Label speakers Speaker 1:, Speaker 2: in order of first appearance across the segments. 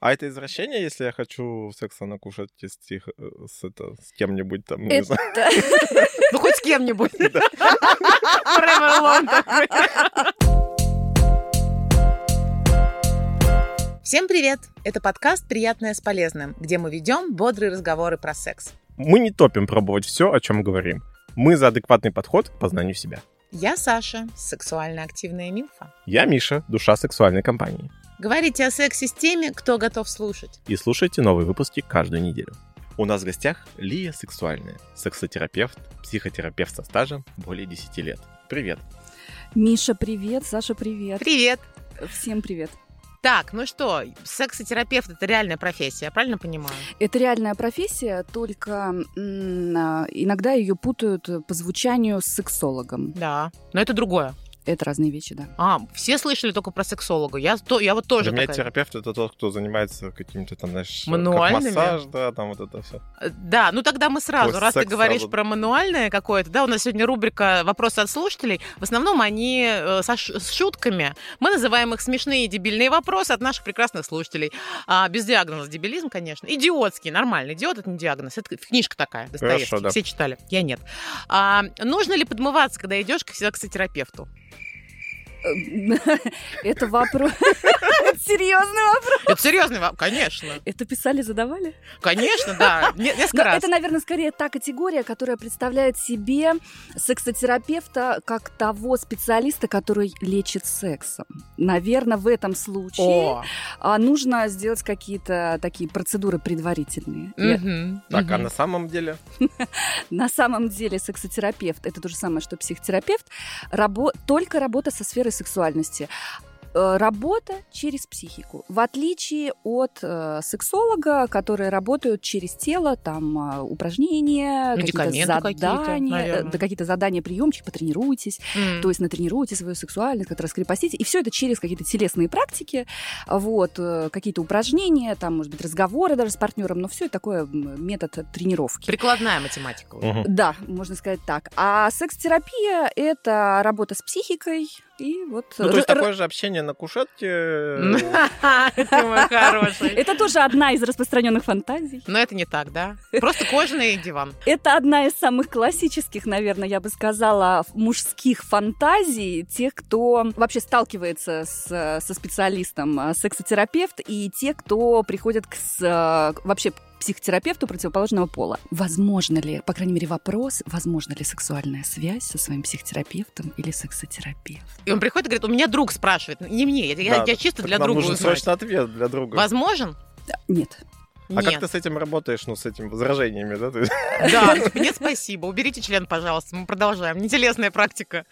Speaker 1: А это извращение, если я хочу секса накушать с, тих- э, с, это, с кем-нибудь там, не.
Speaker 2: Это...
Speaker 3: Ну, хоть с кем-нибудь. Всем привет! Это подкаст «Приятное с полезным», где мы ведем бодрые разговоры про секс.
Speaker 1: Мы не топим пробовать все, о чем говорим. Мы за адекватный подход к познанию себя.
Speaker 3: Я Саша, сексуально активная нимфа.
Speaker 1: Я Миша, душа сексуальной компании.
Speaker 3: Говорите о сексе с теми, кто готов слушать.
Speaker 1: И слушайте новые выпуски каждую неделю. У нас в гостях Лия Сексуальная, сексотерапевт, психотерапевт со стажем более 10 лет. Привет.
Speaker 2: Миша, привет. Саша, привет.
Speaker 3: Привет!
Speaker 2: Всем привет.
Speaker 3: Так, ну что, сексотерапевт – это реальная профессия, я правильно понимаю?
Speaker 2: Это реальная профессия, только а, иногда ее путают по звучанию с сексологом.
Speaker 3: Да, но это другое.
Speaker 2: Это разные вещи, да.
Speaker 3: А, все слышали только про сексолога. Я, то, я вот тоже
Speaker 1: Для меня
Speaker 3: такая.
Speaker 1: терапевт это тот, кто занимается каким-то там, знаешь, как
Speaker 3: Мануальными?
Speaker 1: массаж, да, там вот это все.
Speaker 3: Э, Да, ну тогда мы сразу,
Speaker 1: Ой,
Speaker 3: раз ты говоришь
Speaker 1: сразу.
Speaker 3: про мануальное какое-то, да, у нас сегодня рубрика «Вопросы от слушателей». В основном они э, со ш- с шутками. Мы называем их смешные и дебильные вопросы от наших прекрасных слушателей. А, без диагноза дебилизм, конечно. Идиотский, нормально. Идиот – это не диагноз. Это книжка такая, Достоевский.
Speaker 1: Хорошо, да.
Speaker 3: Все читали. Я нет. А, нужно ли подмываться, когда идешь к сексотерапевту?
Speaker 2: Это вопрос... Серьезный вопрос.
Speaker 3: Это серьезный вопрос. Конечно.
Speaker 2: Это писали, задавали?
Speaker 3: Конечно, да. Не- Несколько раз.
Speaker 2: это, наверное, скорее та категория, которая представляет себе сексотерапевта как того специалиста, который лечит сексом. Наверное, в этом случае
Speaker 3: О.
Speaker 2: а, нужно сделать какие-то такие процедуры предварительные.
Speaker 1: Так, а на самом деле?
Speaker 2: На самом деле сексотерапевт это то же самое, что психотерапевт, только работа со сферой сексуальности. Э, Работа через психику. В отличие от э, сексолога, которые работают через тело, там э, упражнения, какие-то задания, э,
Speaker 3: наверное.
Speaker 2: да, какие-то задания, приемчик, потренируйтесь,
Speaker 3: М.
Speaker 2: то есть натренируйте свою сексуальность, как-то раскрепостите. И все это через какие-то телесные практики, вот, э, какие-то упражнения, там, может быть, разговоры даже с партнером, но все это такое м, метод тренировки.
Speaker 3: Прикладная математика. уже.
Speaker 1: Мгм.
Speaker 2: Да, можно сказать так. А секс-терапия – это работа с психикой. И вот...
Speaker 1: Ну, то есть
Speaker 2: р-
Speaker 1: такое же общение на кушетке.
Speaker 3: Хороший.
Speaker 2: Это тоже одна из распространенных фантазий.
Speaker 3: Но это не так, да? Просто кожаный диван.
Speaker 2: Это одна из самых классических, наверное, я бы сказала, мужских фантазий тех, кто вообще сталкивается с, со специалистом э, сексотерапевт и те, кто приходят к с- э, вообще психотерапевту противоположного пола. Возможно ли, по крайней мере, вопрос, возможно ли сексуальная связь со своим психотерапевтом или сексотерапевтом?
Speaker 3: И он приходит и говорит, у меня друг спрашивает. Не мне, я, я-
Speaker 1: Да,
Speaker 3: я чисто
Speaker 1: так
Speaker 3: для
Speaker 1: нам
Speaker 3: друга
Speaker 1: нужен
Speaker 3: узнать.
Speaker 1: срочный ответ для друга.
Speaker 3: Возможен?
Speaker 2: Нет.
Speaker 1: А
Speaker 3: Нет.
Speaker 1: как ты с этим работаешь, ну, с этими возражениями, да?
Speaker 3: Да, типа, нет, спасибо. Уберите член, пожалуйста. Мы продолжаем. Нетелесная практика.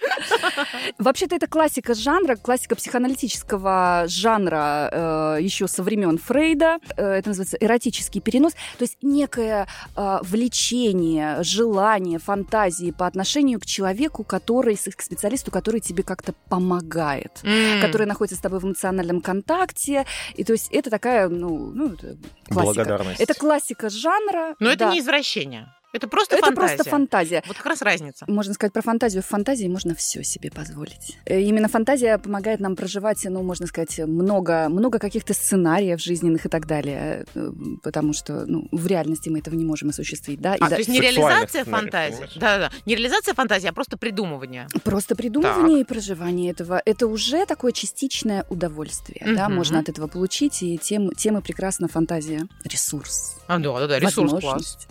Speaker 2: Вообще-то это классика жанра, классика психоаналитического жанра э, еще со времен Фрейда. Э, это называется эротический перенос. То есть некое э, влечение, желание, фантазии по отношению к человеку, который, к специалисту, который тебе как-то помогает
Speaker 3: М.
Speaker 2: который находится с тобой в эмоциональном контакте. И то есть это такая, ну, ну это классика.
Speaker 1: Благодарность.
Speaker 2: Это классика жанра.
Speaker 3: Но это
Speaker 2: да.
Speaker 3: не извращение. Это просто
Speaker 2: Это
Speaker 3: фантазия.
Speaker 2: просто фантазия.
Speaker 3: Вот как раз разница.
Speaker 2: Можно сказать про фантазию. В фантазии можно все себе позволить. Э, Именно фантазия помогает нам проживать, ну, можно сказать, много, много каких-то сценариев жизненных и так далее. Э, Потому что, ну, в реальности мы этого не можем осуществить, да? И
Speaker 3: А,
Speaker 2: да-
Speaker 3: то есть не реализация фантазии. Да, да. Не реализация фантазии, а просто придумывание.
Speaker 2: Просто придумывание и проживание этого, это уже такое частичное удовольствие, да,
Speaker 3: Мгм.
Speaker 2: можно от этого получить, и тем, тем и прекрасна фантазия. Ресурс.
Speaker 3: А, да, да, да, ресурс класс.
Speaker 2: Возможность.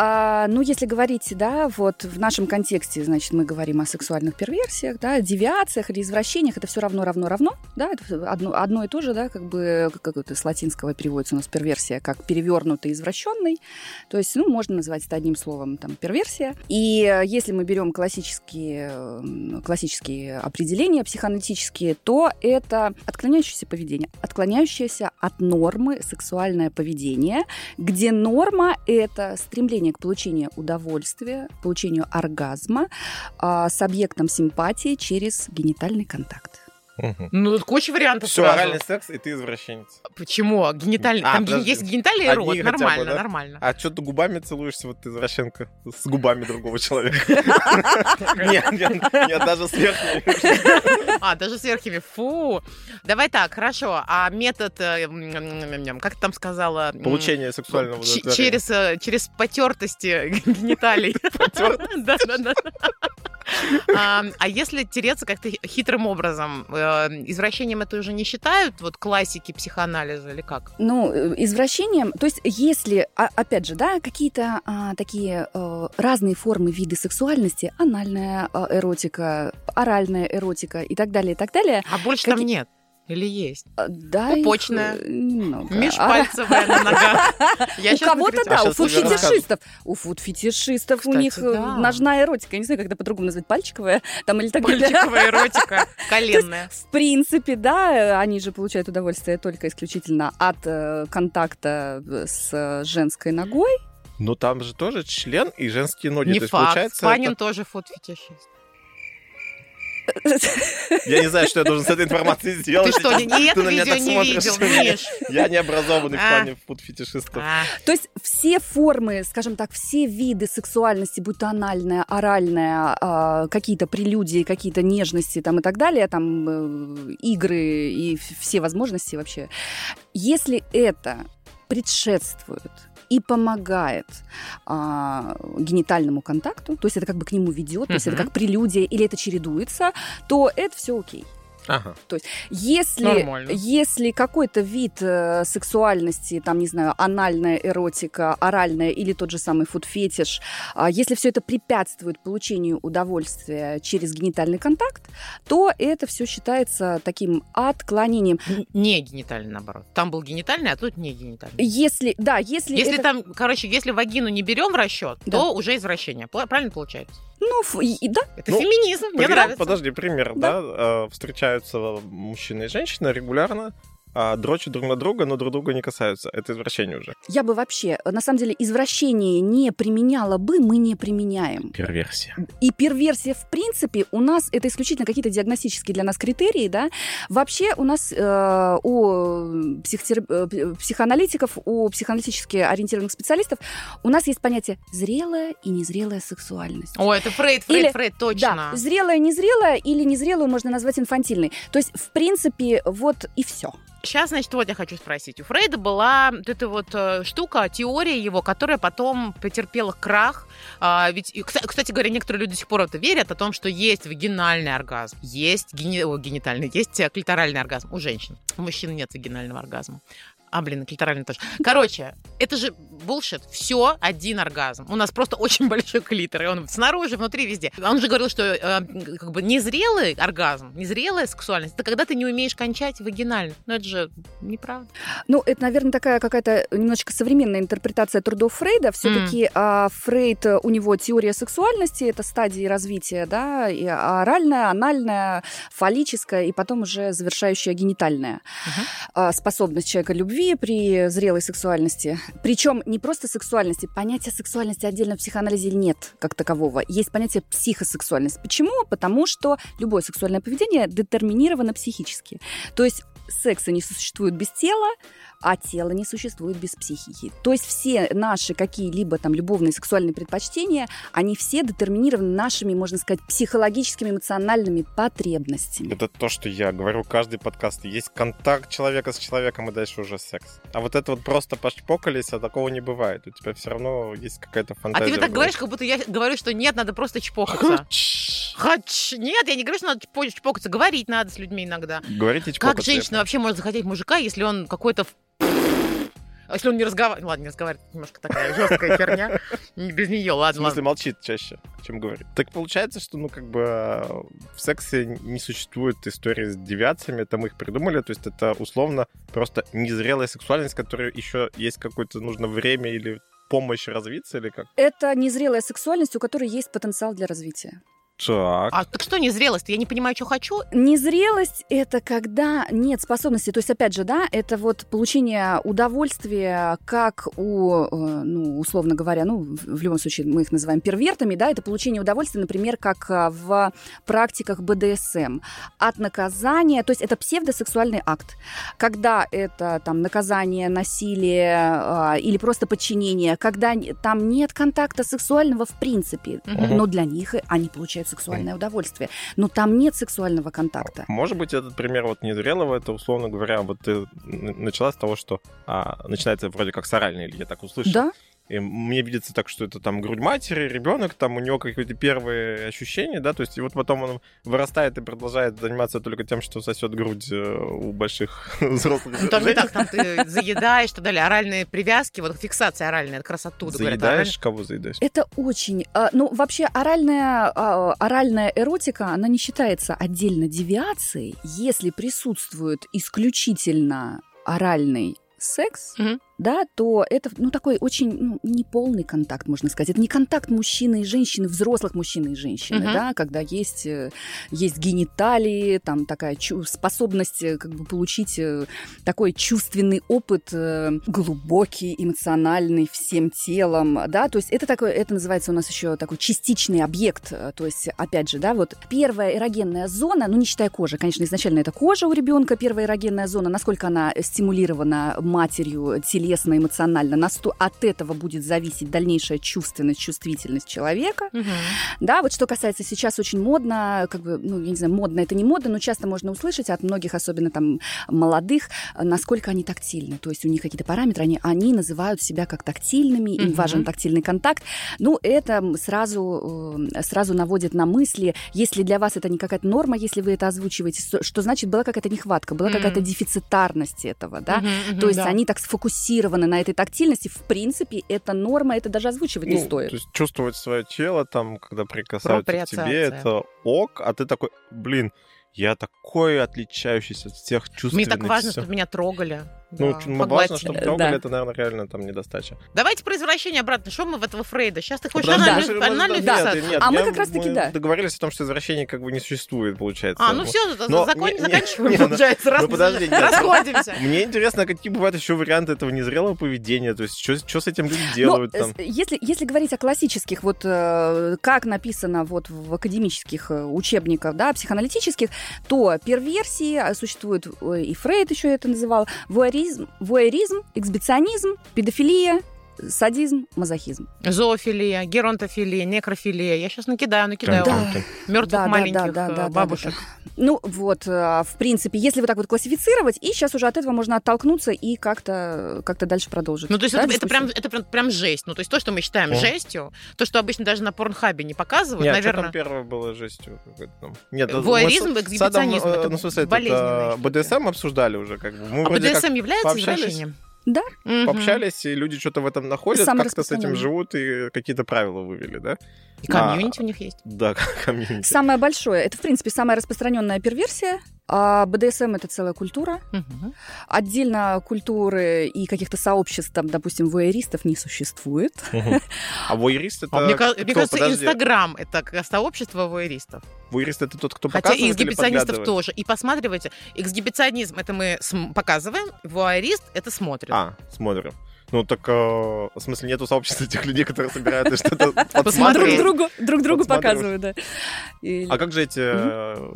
Speaker 2: А, ну, если говорить, да, вот в нашем контексте, значит, мы говорим о сексуальных перверсиях, да, девиациях или извращениях, это все равно, равно, равно, да, это одно, одно и то же, да, как бы, как это с латинского переводится у нас перверсия, как перевернутый, извращенный, то есть, ну, можно назвать это одним словом, там, перверсия. И э, если мы берем классические, классические определения психоаналитические, то это отклоняющееся поведение, отклоняющееся от нормы сексуальное поведение, где норма – это стремление к получению удовольствия, получению оргазма а, с объектом симпатии через генитальный контакт.
Speaker 3: Ну, тут куча вариантов
Speaker 1: Все,
Speaker 3: сразу.
Speaker 1: оральный секс, и ты извращенец.
Speaker 3: Почему? Генитальный.
Speaker 1: А,
Speaker 3: Там
Speaker 1: подожди.
Speaker 3: есть гениталии и
Speaker 1: Одни
Speaker 3: рот.
Speaker 1: хотя бы,
Speaker 3: Нормально,
Speaker 1: да?
Speaker 3: нормально.
Speaker 1: А что ты губами целуешься, вот ты извращенка, с губами другого человека? Нет, нет, нет, даже сверху.
Speaker 3: А, даже с верхними. Фу. Давай так, хорошо. А метод, э, как ты там сказала?
Speaker 1: Получение сексуального
Speaker 3: через, э, через потертости гениталий. Да, да, да. А а если тереться как-то хитрым образом, э, извращением это уже не считают вот классики психоанализа или как?
Speaker 2: Ну, э, извращением, то есть если, а- опять же, да, какие-то а, такие э, разные формы, виды сексуальности, анальная а, эротика, оральная эротика и так далее, и так далее,
Speaker 3: А больше
Speaker 2: Какие-
Speaker 3: там нет? Или есть?
Speaker 2: а, да, их,
Speaker 3: Пупочная.
Speaker 2: э, немного.
Speaker 3: Межпальцевая на ногах. Я
Speaker 2: у кого-то да,
Speaker 1: А
Speaker 2: у фуд-фетишистов. У фуд-фетишистов у них э, ножная эротика. Я не знаю, как это по-другому назвать, пальчиковая там или так.
Speaker 3: Пальчиковая эротика, коленная.
Speaker 2: В принципе, да, они же получают удовольствие только исключительно от э, контакта с женской ногой.
Speaker 1: Но там же тоже член и женские ноги.
Speaker 3: Не факт. Панин тоже фуд-фетишист.
Speaker 1: Я не знаю, что я должен с этой информацией сделать.
Speaker 3: Ты что, ни это
Speaker 1: на меня
Speaker 3: видео
Speaker 1: так
Speaker 3: не видел, Миш?
Speaker 1: Я не образованный в
Speaker 3: А.
Speaker 1: плане фуд-фетишистов.
Speaker 3: А,
Speaker 2: То есть все формы, скажем так, все виды сексуальности, будь то анальная, оральная, а, какие-то прелюдии, какие-то нежности там и так далее, там э, игры и все возможности вообще. Если это предшествует и помогает а, генитальному контакту, то есть это как бы к нему ведет, то есть это как прелюдия или это чередуется, то это все окей.
Speaker 1: Ага.
Speaker 2: Если,
Speaker 3: Нормально.
Speaker 2: если какой-то вид э, сексуальности, там, не знаю, анальная эротика, оральная или тот же самый фуд-фетиш, а, если все это препятствует получению удовольствия через генитальный контакт, то это все считается таким отклонением.
Speaker 3: Не генитальный, наоборот. Там был генитальный, а тут не генитальный.
Speaker 2: Если, да, если,
Speaker 3: Если
Speaker 2: это-
Speaker 3: там, короче, если вагину не берем в расчет,
Speaker 2: Да.
Speaker 3: то уже извращение. Правильно получается?
Speaker 2: Ну, ф- и- да,
Speaker 3: Это
Speaker 1: Ну,
Speaker 3: феминизм, мне
Speaker 1: Пример-
Speaker 3: нравится.
Speaker 1: Подожди, пример, да? э, Встречаются мужчина и женщина регулярно, а, дрочат друг на друга, но друг друга не касаются. Это извращение уже.
Speaker 2: я бы вообще, на самом деле, извращение не применяла бы, мы не применяем.
Speaker 1: Перверсия.
Speaker 2: И перверсия, в принципе, у нас это исключительно какие-то диагностические для нас критерии, да. Вообще у нас э, у психотер- э, психоаналитиков, у психоаналитически ориентированных специалистов у нас есть понятие зрелая и незрелая сексуальность.
Speaker 3: О, это Фрейд, Фрейд,
Speaker 2: Или-
Speaker 3: Фрейд, точно.
Speaker 2: Да, зрелая, незрелая или незрелую можно назвать инфантильной. То есть, в принципе, вот и все.
Speaker 3: Сейчас, значит, вот я хочу спросить. У Фрейда была вот эта вот э, штука, теория его, которая потом потерпела крах. А, ведь, кстати говоря, некоторые люди до сих пор это верят, о том, что есть вагинальный оргазм, есть гени- о, генитальный, есть э, клиторальный оргазм у женщин. У мужчин нет вагинального оргазма. А, блин, клиторальный тоже. Короче, это же булшит. Все один оргазм. У нас просто очень большой клитор, и он снаружи, внутри, везде. Он же говорил, что э, как бы незрелый оргазм, незрелая сексуальность, это когда ты не умеешь кончать вагинально. Но это же неправда.
Speaker 2: Ну, это, наверное, такая какая-то немножечко современная интерпретация трудов Фрейда. Все-таки Фрейд, э, у него теория сексуальности, это стадии развития, да, и оральная, анальная, фаллическая, и потом уже завершающая генитальная
Speaker 3: Мгм.
Speaker 2: а, способность человека любви при зрелой сексуальности. Причем не просто сексуальности, понятия сексуальности отдельно в психоанализе нет как такового. Есть понятие психосексуальность. Почему? Потому что любое сексуальное поведение детерминировано психически. То есть секса не существует без тела, а тело не существует без психики. То есть все наши какие-либо там любовные сексуальные предпочтения, они все детерминированы нашими, можно сказать, психологическими, эмоциональными потребностями.
Speaker 1: Это то, что я говорю каждый подкаст. Есть контакт человека с человеком, и дальше уже секс. А вот это вот просто пошпокались, а такого не бывает. У тебя все равно есть какая-то
Speaker 3: А
Speaker 1: фантазия.
Speaker 3: ты мне так говоришь, как будто я говорю, что нет, надо просто чпокаться. Хач! Нет, я не говорю, что надо чпо- чпокаться. Говорить надо с людьми иногда.
Speaker 1: Говорите
Speaker 3: Как
Speaker 1: чпокаться.
Speaker 3: женщина вообще может захотеть мужика, если он какой-то... в- А если он не разговаривает... Ладно, не разговаривает, немножко такая жесткая херня. Без нее,
Speaker 1: В
Speaker 3: ладно,
Speaker 1: смысле,
Speaker 3: ладно.
Speaker 1: молчит чаще, чем говорит. Так получается, что, ну, как бы в сексе не существует истории с девиациями, это мы их придумали, то есть это условно просто незрелая сексуальность, которая еще есть какое-то нужно время или помощь развиться, или как?
Speaker 2: Это незрелая сексуальность, у которой есть потенциал для развития.
Speaker 1: Так.
Speaker 3: А так что незрелость? Я не понимаю, что хочу.
Speaker 2: Незрелость — это когда нет способности, то есть, опять же, да, это вот получение удовольствия, как у, э, ну, условно говоря, ну, в любом случае мы их называем первертами, да, это получение удовольствия, например, как а, в практиках БДСМ от наказания, то есть это псевдосексуальный акт, когда это там наказание, насилие а, или просто подчинение, когда там нет контакта сексуального в принципе,
Speaker 3: Мгм.
Speaker 2: но для них они получают сексуальное удовольствие. Но там нет сексуального контакта.
Speaker 1: Может быть, этот пример вот незрелого, это, условно говоря, вот ты начала с того, что а, начинается вроде как с оральной, или я так услышал.
Speaker 2: Да?
Speaker 1: И мне видится так, что это там грудь матери, ребенок, там у него какие-то первые ощущения, да, то есть и вот потом он вырастает и продолжает заниматься только тем, что сосет грудь э, у больших взрослых
Speaker 3: Ну,
Speaker 1: женщин.
Speaker 3: так, там ты заедаешь так далее. Оральные привязки, вот фиксация оральная, раз оттуда. говорят,
Speaker 1: Заедаешь, кого заедаешь?
Speaker 2: Это очень... а, Ну, вообще, оральная, а, оральная эротика, она не считается отдельно девиацией, если присутствует исключительно оральный секс. Да, то это, ну, такой очень ну, неполный контакт, можно сказать. Это не контакт мужчины и женщины, взрослых мужчины и женщины,
Speaker 3: Мгм.
Speaker 2: да, когда есть, э, есть гениталии, там такая способность э, как бы получить э, такой чувственный опыт, глубокий, эмоциональный, всем телом, да, то есть это такое, это называется у нас еще такой частичный объект, то есть, опять же, да, вот первая эрогенная зона, ну, не считая кожи, конечно, изначально это кожа у ребенка, первая эрогенная зона, насколько она стимулирована матерью телесно, эмоционально, насто- от этого будет зависеть дальнейшая чувственность, чувствительность человека,
Speaker 3: Мгм.
Speaker 2: да, вот что касается сейчас очень модно, как бы, ну, я не знаю, модно это не модно, но часто можно услышать от многих, особенно там молодых, насколько они тактильны. То есть у них какие-то параметры, они, они называют себя как тактильными, им важен тактильный контакт. Ну, это сразу, э, сразу наводит на мысли, если для вас это не какая-то норма, если вы это озвучиваете, что, значит была какая-то нехватка, была какая-то дефицитарность этого, да?
Speaker 3: Мгм, мгм,
Speaker 2: То есть
Speaker 3: да.
Speaker 2: они так сфокусированы на этой тактильности. В принципе, это норма, это даже озвучивать не
Speaker 1: Ну,
Speaker 2: стоит.
Speaker 1: То есть чувствовать свое тело, там, когда прикасаются к тебе, это ок, а ты такой, блин, я такой отличающийся от всех чувств.
Speaker 3: Мне так важно, чтобы меня трогали.
Speaker 1: Ну,
Speaker 3: Да,
Speaker 1: ну, важно, чтобы
Speaker 2: Да.
Speaker 1: трогали, это, наверное, реально там недостача.
Speaker 3: Давайте про извращение обратно. Что мы в этого Фрейда? Сейчас ты хочешь
Speaker 1: мы мы же-
Speaker 3: анальную
Speaker 1: да, нет, нет,
Speaker 2: А мы
Speaker 1: я-
Speaker 2: как раз-таки,
Speaker 1: мы
Speaker 2: да.
Speaker 1: договорились о том, что извращение как бы не существует, получается.
Speaker 3: А, ну все,
Speaker 1: Но
Speaker 3: закон,
Speaker 1: не-
Speaker 3: заканчиваем,
Speaker 1: не, ну-
Speaker 3: получается. раз-
Speaker 1: ну, подожди, нет.
Speaker 3: Расходимся.
Speaker 1: Мне интересно, какие бывают еще варианты этого незрелого поведения, то есть что с этим люди
Speaker 2: Но,
Speaker 1: делают
Speaker 2: э,
Speaker 1: там?
Speaker 2: если, если говорить о классических, вот э, как написано вот в академических э, учебниках, да, психоаналитических, то перверсии а, существуют, э, и Фрейд еще это называл, вуэризм, вуэризм эксбиционизм, педофилия, садизм, мазохизм.
Speaker 3: Зоофилия, геронтофилия, некрофилия. Я сейчас накидаю, накидаю
Speaker 2: Да.
Speaker 3: мертвых
Speaker 2: Да, да,
Speaker 3: маленьких
Speaker 2: да, да,
Speaker 3: э,
Speaker 2: да, да,
Speaker 3: бабушек.
Speaker 2: Ну, вот, э, в принципе, если вот так вот классифицировать, и сейчас уже от этого можно оттолкнуться и как-то как дальше продолжить.
Speaker 3: Ну, то есть
Speaker 2: да,
Speaker 3: это, это прям, это прям, прям жесть. Ну, то есть то, что мы считаем
Speaker 1: О.
Speaker 3: жестью, то, что обычно даже на порнхабе не показывают,
Speaker 1: Нет, что
Speaker 3: наверное.
Speaker 1: там первое было жестью? там? Нет, это-
Speaker 3: Вуайеризм,
Speaker 1: мы с Садом,
Speaker 3: эксгибиционизм,
Speaker 1: э,
Speaker 3: это
Speaker 1: ну, в смысле, это,
Speaker 3: болезненная
Speaker 1: БДСМ обсуждали уже, как бы. Мы
Speaker 3: А БДСМ является
Speaker 1: пообщались,
Speaker 3: извращением?
Speaker 2: Да.
Speaker 3: Мгм.
Speaker 1: пообщались, и люди что-то в этом находят, как-то с этим живут и какие-то правила вывели, да?
Speaker 3: И комьюнити у них есть.
Speaker 1: Да, комьюнити.
Speaker 2: Самое большое, это, в принципе, самая распространенная перверсия. А БДСМ это целая культура.
Speaker 3: Мгм.
Speaker 2: Отдельно культуры и каких-то сообществ, там, допустим, вуэристов не существует.
Speaker 1: Мгм. А вуэрист это
Speaker 3: А мне, ка- мне
Speaker 1: кто?
Speaker 3: кажется,
Speaker 1: Подожди.
Speaker 3: Инстаграм это как сообщество вуэристов.
Speaker 1: Вуэрист это тот, кто
Speaker 3: Хотя и
Speaker 1: показывает или
Speaker 3: эксгибиционистов тоже. И посматривайте, эксгибиционизм это мы см- показываем, вуайерист это смотрит.
Speaker 1: А, смотрим. Ну так, э, в смысле, нету сообщества этих людей, которые собирают и что-то
Speaker 2: Друг другу, друг другу показывают, да. Или-
Speaker 1: А как же эти, э,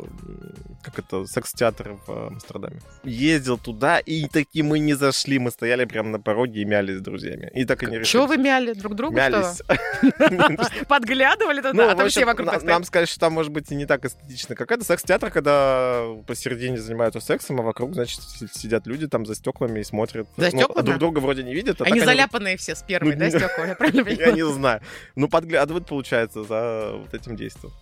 Speaker 1: как это, секс-театры в э, Амстердаме? Ездил туда, и таки мы не зашли, мы стояли прямо на пороге и мялись с друзьями. И так и не решили.
Speaker 3: Чего вы мяли друг другу?
Speaker 1: Мялись.
Speaker 3: Подглядывали туда,
Speaker 1: Ну,
Speaker 3: а там все вокруг
Speaker 1: нам сказали, что там может быть и не так эстетично, как это секс-театр, когда посередине занимаются сексом, а вокруг, значит, си- сидят люди там за стеклами и смотрят.
Speaker 3: За
Speaker 1: Ну,
Speaker 3: стеклами?
Speaker 1: друг друга вроде не видят.
Speaker 3: Они
Speaker 1: так
Speaker 3: заляпанные все спермой,
Speaker 1: Ну,
Speaker 3: да, стекла? Я правильно
Speaker 1: Я
Speaker 3: понимаю?
Speaker 1: не знаю. Ну, подглядывают, получается, за вот этим действием.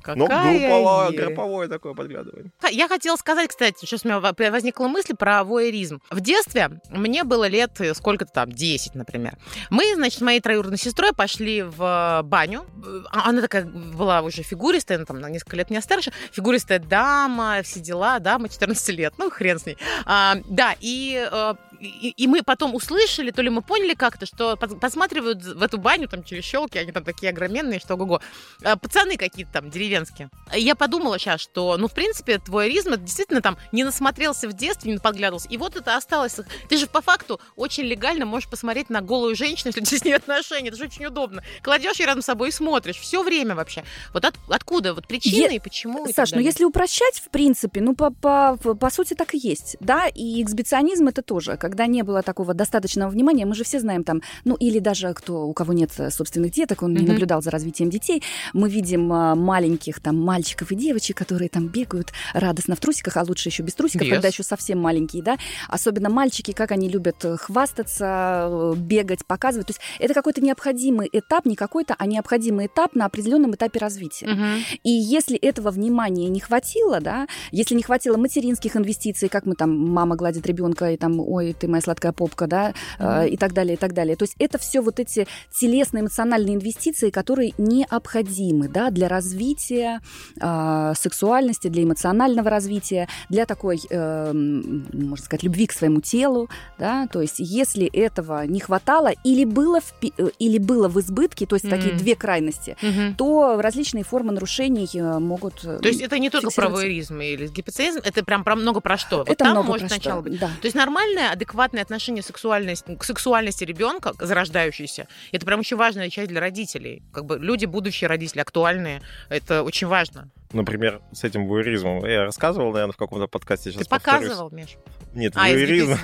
Speaker 3: Какая
Speaker 1: групповое,
Speaker 3: ересь.
Speaker 1: групповое такое подглядывание.
Speaker 3: Я хотела сказать, кстати, сейчас у меня во- возникла мысль про воеризм. В детстве мне было лет э, сколько-то там, 10, например. Мы, значит, с моей троюродной сестрой пошли в баню. А- Она такая была уже фигуристая, ну, там, на несколько лет меня старше. Фигуристая дама, все дела, дама 14 лет, ну, хрен с ней. А, да, и э, и, и мы потом услышали, то ли мы поняли как-то, что посматривают в эту баню там через щелки, они там такие огроменные, что ого-го. А, пацаны какие-то там деревенские. Я подумала сейчас, что, ну, в принципе, твой ризм, это действительно там не насмотрелся в детстве, не подглядывался. И вот это осталось. Ты же по факту очень легально можешь посмотреть на голую женщину, если у тебя с ней отношения. Это же очень удобно. Кладешь ее рядом с собой и смотришь. Все время вообще. Вот от, откуда? Вот причины
Speaker 2: е...
Speaker 3: и почему?
Speaker 2: Саш, ну если упрощать, в принципе, ну по, по, по сути так и есть. Да, и эксбиционизм это тоже. Когда не было такого достаточного внимания, мы же все знаем там, ну или даже кто, у кого нет собственных деток, он mm-hmm. не наблюдал за развитием детей, мы видим а, маленьких там мальчиков и девочек, которые там бегают радостно в трусиках, а лучше еще без трусиков, yes. когда еще совсем маленькие, да. Особенно мальчики, как они любят э, хвастаться, э, бегать, показывать. То есть это какой-то необходимый этап, не какой-то, а необходимый этап на определенном этапе развития. Mm-hmm. И если этого внимания не хватило, да, если не хватило материнских инвестиций, как мы там, мама гладит ребенка и там, ой, ты моя сладкая попка, да, mm-hmm. и так далее, и так далее. То есть это все вот эти телесные, эмоциональные инвестиции, которые необходимы, да, для развития э, сексуальности, для эмоционального развития, для такой, э, можно сказать, любви к своему телу, да, то есть если этого не хватало или было в, э, или было в избытке, то есть mm-hmm. такие две крайности, mm-hmm. то различные формы нарушений э, могут
Speaker 3: То есть это не только про воеризм или гипоцизм, это прям про много про что. Вот
Speaker 2: это
Speaker 3: там
Speaker 2: много
Speaker 3: может
Speaker 2: про
Speaker 3: сначала
Speaker 2: что.
Speaker 3: быть.
Speaker 2: Да.
Speaker 3: То есть нормальное, адекватное отношение сексуальности, к сексуальности ребенка, зарождающейся, это прям очень важная часть для родителей. Как бы люди, будущие родители, актуальные, это очень важно.
Speaker 1: Например, с этим вуэризмом. Я рассказывал, наверное, в каком-то подкасте. Сейчас
Speaker 3: Ты показывал, Миш?
Speaker 1: Нет,
Speaker 3: А,
Speaker 1: вуэризм.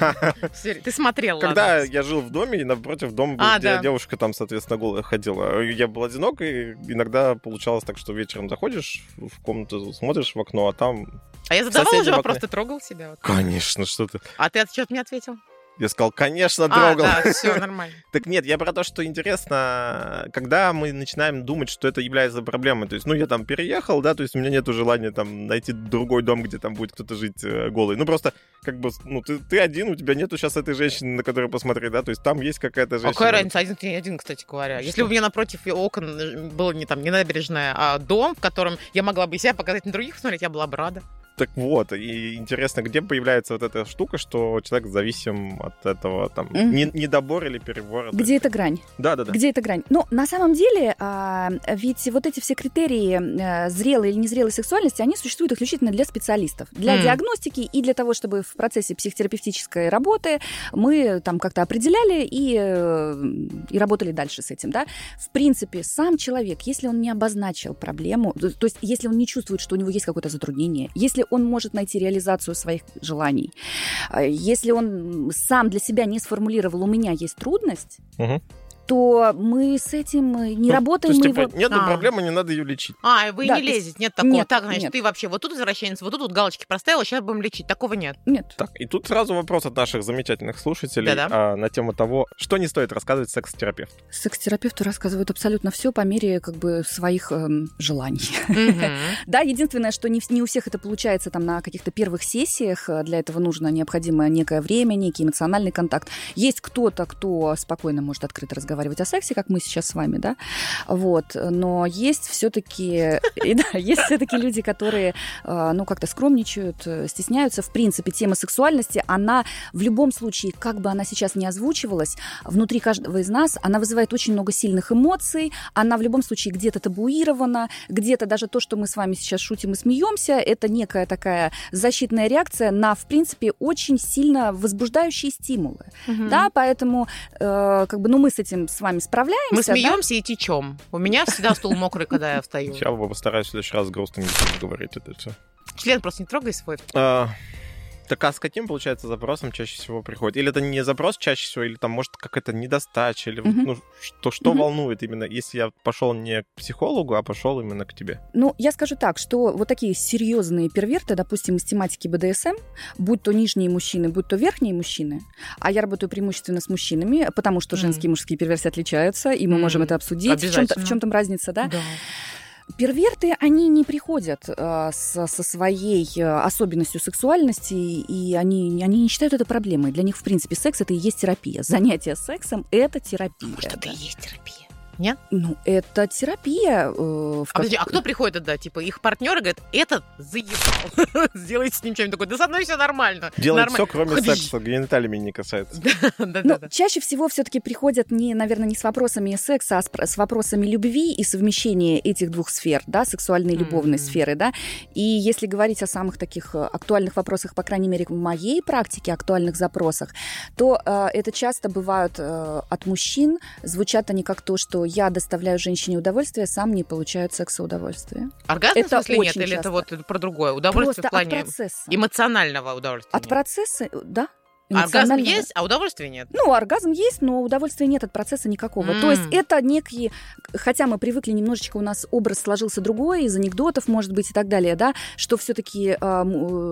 Speaker 3: Ты смотрел,
Speaker 1: Когда
Speaker 3: ладно.
Speaker 1: я жил в доме, и напротив дома
Speaker 3: А,
Speaker 1: где
Speaker 3: да.
Speaker 1: девушка там, соответственно, голая ходила. Я был одинок, и иногда получалось так, что вечером заходишь в комнату, смотришь в окно, а там...
Speaker 3: А я задавала
Speaker 1: соседи
Speaker 3: уже вопрос, ты трогал себя? Вот.
Speaker 1: Конечно, что ты...
Speaker 3: А ты что-то мне ответил?
Speaker 1: Я сказал, конечно,
Speaker 3: А,
Speaker 1: трогал.
Speaker 3: да, все нормально.
Speaker 1: Так нет, я про то, что интересно, когда мы начинаем думать, что это является проблемой. То есть, ну, я там переехал, да, то есть у меня нет желания там найти другой дом, где там будет кто-то жить э, голый. Ну, просто, как бы, ну, ты, ты один, у тебя нету сейчас этой женщины, на которую посмотреть, да, то есть там есть какая-то
Speaker 3: А
Speaker 1: женщина.
Speaker 3: какая разница, один ты один, кстати говоря. Если бы у меня напротив окон э, было не там не набережная, а дом, в котором я могла бы себя показать на других посмотреть, я была бы рада.
Speaker 1: Так вот, и интересно, где появляется вот эта штука, что человек зависим от этого, там,
Speaker 2: Мгм.
Speaker 1: не- недобор или перебор.
Speaker 2: Где эта грань?
Speaker 1: Да-да-да.
Speaker 2: Где эта грань? Ну, на самом деле, а, ведь вот эти все критерии э, зрелой или незрелой сексуальности, они существуют исключительно для специалистов, для
Speaker 3: М.
Speaker 2: диагностики и для того, чтобы в процессе психотерапевтической работы мы там как-то определяли и, э, и работали дальше с этим, да. В принципе, сам человек, если он не обозначил проблему, то то есть если он не чувствует, что у него есть какое-то затруднение, если он может найти реализацию своих желаний, а, если он сам для себя не сформулировал, у меня есть трудность,
Speaker 1: Мгм.
Speaker 2: То мы с этим э, не
Speaker 1: Ну,
Speaker 2: работаем.
Speaker 1: То есть, типа,
Speaker 2: его...
Speaker 1: нету
Speaker 3: А.
Speaker 1: проблемы, не надо ее лечить.
Speaker 3: А, вы
Speaker 2: Да,
Speaker 3: не лезете, нет такого.
Speaker 2: Нет,
Speaker 3: так, значит,
Speaker 2: нет.
Speaker 3: ты вообще вот тут извращенец, вот тут вот галочки проставила, сейчас будем лечить. Такого нет.
Speaker 2: Нет.
Speaker 1: Так, и тут сразу вопрос от наших замечательных слушателей
Speaker 3: Да-да.
Speaker 1: а, на тему того, что не стоит рассказывать секс-терапевту.
Speaker 2: Секс-терапевты рассказывают абсолютно все по мере как бы своих эм, желаний. Да, единственное, что не у всех это получается там на каких-то первых сессиях. э, Для этого нужно необходимое некое время, некий эмоциональный контакт. Есть кто-то, кто спокойно может открыто разговаривать о сексе, как мы сейчас с вами, да. Вот. Но есть все-таки, да, есть все-таки люди, которые, э, ну, как-то скромничают, э, стесняются. В принципе, тема сексуальности, она в любом случае, как бы она сейчас не озвучивалась, внутри каждого из нас, она вызывает очень много сильных эмоций, она в любом случае где-то табуирована, где-то даже то, что мы с вами сейчас шутим и смеемся, это некая такая защитная реакция на, в принципе, очень сильно возбуждающие стимулы.
Speaker 3: Мгм.
Speaker 2: Да, поэтому, э, как бы, ну, мы с этим с вами справляемся.
Speaker 3: Мы
Speaker 2: да?
Speaker 3: смеемся и течем. У меня всегда стул мокрый, когда я встаю.
Speaker 1: Я постараюсь в следующий раз грустно говорить это все.
Speaker 3: Член просто не трогай свой.
Speaker 1: Так а с каким, получается, запросом чаще всего приходит? Или это не запрос чаще всего, или там, может, какая-то недостача, или
Speaker 2: Мгм.
Speaker 1: ну, что, что
Speaker 2: Мгм.
Speaker 1: волнует именно, если я пошел не к психологу, а пошел именно к тебе?
Speaker 2: Ну, я скажу так, что вот такие серьезные перверты, допустим, из тематики БДСМ, будь то нижние мужчины, будь то верхние мужчины, а я работаю преимущественно с мужчинами, потому что женские и мужские перверсии отличаются, и мы можем это обсудить. В чем, в чем там разница, да?
Speaker 3: Да.
Speaker 2: Перверты, они не приходят э, со, со своей э, особенностью сексуальности, и они, они не считают это проблемой. Для них, в принципе, секс это и есть терапия. Занятие сексом это терапия.
Speaker 3: Может, это и есть терапия. Нет?
Speaker 2: Ну, это терапия. э, в
Speaker 3: А, подожди, а кто приходит тогда? Типа, их партнеры говорят, этот заебал. Сделайте с ним что-нибудь такое. Да со мной все нормально.
Speaker 1: Делает все, кроме секса, гениталиями не касается.
Speaker 2: Ну, чаще всего все-таки приходят не, наверное, не с вопросами секса, а с, пр- с вопросами любви и совмещения этих двух сфер, да, сексуальной и любовной сферы, да. И если говорить о самых таких э, актуальных вопросах, по крайней мере, в моей практике, актуальных запросах, то э, это часто бывают э, от мужчин, звучат они как то, что я доставляю женщине удовольствие, сам не получаю секса удовольствия.
Speaker 3: Оргазм,
Speaker 2: Это
Speaker 3: в смысле, нет?
Speaker 2: очень
Speaker 3: Или это
Speaker 2: часто.
Speaker 3: вот про другое? Удовольствие
Speaker 2: Просто
Speaker 3: в плане
Speaker 2: от процесса.
Speaker 3: эмоционального удовольствия?
Speaker 2: От
Speaker 3: нет?
Speaker 2: процесса, э, да.
Speaker 3: Оргазм есть, а удовольствия нет.
Speaker 2: Ну, оргазм есть, но удовольствия нет от процесса никакого. То есть это некие, хотя мы привыкли немножечко, у нас образ сложился другой, из анекдотов, может быть, и так далее, да, что все-таки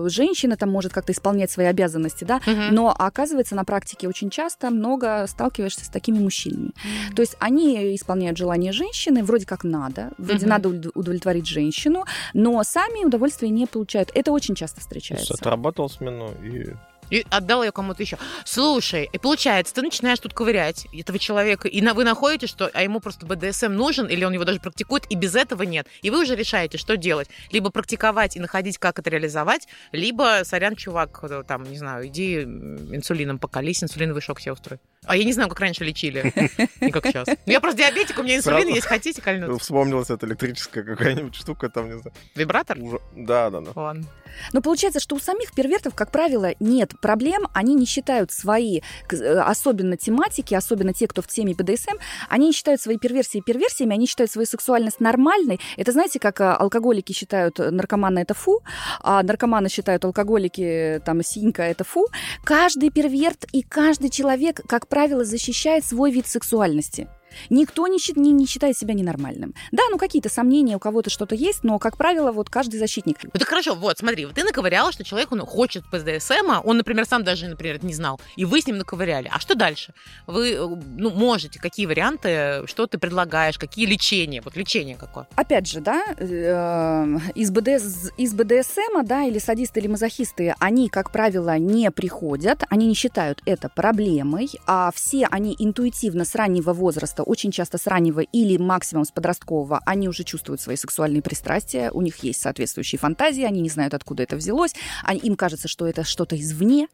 Speaker 2: женщина там может как-то исполнять свои обязанности, да,
Speaker 3: Мгм.
Speaker 2: но оказывается на практике очень часто много сталкиваешься с такими мужчинами. То есть они исполняют желания женщины, вроде как надо, вроде
Speaker 3: Мгм.
Speaker 2: надо удов- удовлетворить женщину, но сами удовольствия не получают. Это очень часто
Speaker 1: То
Speaker 2: встречается.
Speaker 1: есть Отработал смену и...
Speaker 3: И отдал ее кому-то еще. Слушай, и получается, ты начинаешь тут ковырять этого человека, и на, вы находите, что а ему просто БДСМ нужен, или он его даже практикует, и без этого нет. И вы уже решаете, что делать. Либо практиковать и находить, как это реализовать, либо, сорян, чувак, там, не знаю, иди инсулином покались, инсулиновый шок себе устрой. А я не знаю, как раньше лечили, не как сейчас. Я просто диабетик, у меня инсулин есть, хотите кольнуть?
Speaker 1: Вспомнилась эта электрическая какая-нибудь штука, там, не знаю.
Speaker 3: Вибратор?
Speaker 1: Да, да, да.
Speaker 3: Ладно.
Speaker 2: Но получается, что у самих первертов, как правило, нет проблем, они не считают свои, э, особенно тематики, особенно те, кто в теме БДСМ, они не считают свои перверсии перверсиями, они считают свою сексуальность нормальной. Это знаете, как э, алкоголики считают э, наркомана это фу, а наркоманы считают алкоголики там синька это фу. Каждый перверт и каждый человек, как правило, защищает свой вид сексуальности. Никто не, не, не считает себя ненормальным. Да, ну какие-то сомнения, у кого-то что-то есть, но, как правило, вот каждый защитник.
Speaker 3: Ну так хорошо, вот, смотри, вот ты наковыряла, что человек он хочет ПДСМа, он, например, сам даже, например, не знал, и вы с ним наковыряли. А что дальше? Вы, э, ну, можете, какие варианты, что ты предлагаешь, какие лечения? Вот лечение какое?
Speaker 2: Опять же, да, э, из, БДС, из БДСМа, да, или садисты, или мазохисты, они, как правило, не приходят, они не считают это проблемой, а все они интуитивно с раннего возраста, очень часто с раннего или максимум с подросткового, они уже чувствуют свои сексуальные пристрастия, у них есть соответствующие фантазии, они не знают, откуда это взялось, они- им кажется, что это что-то извне,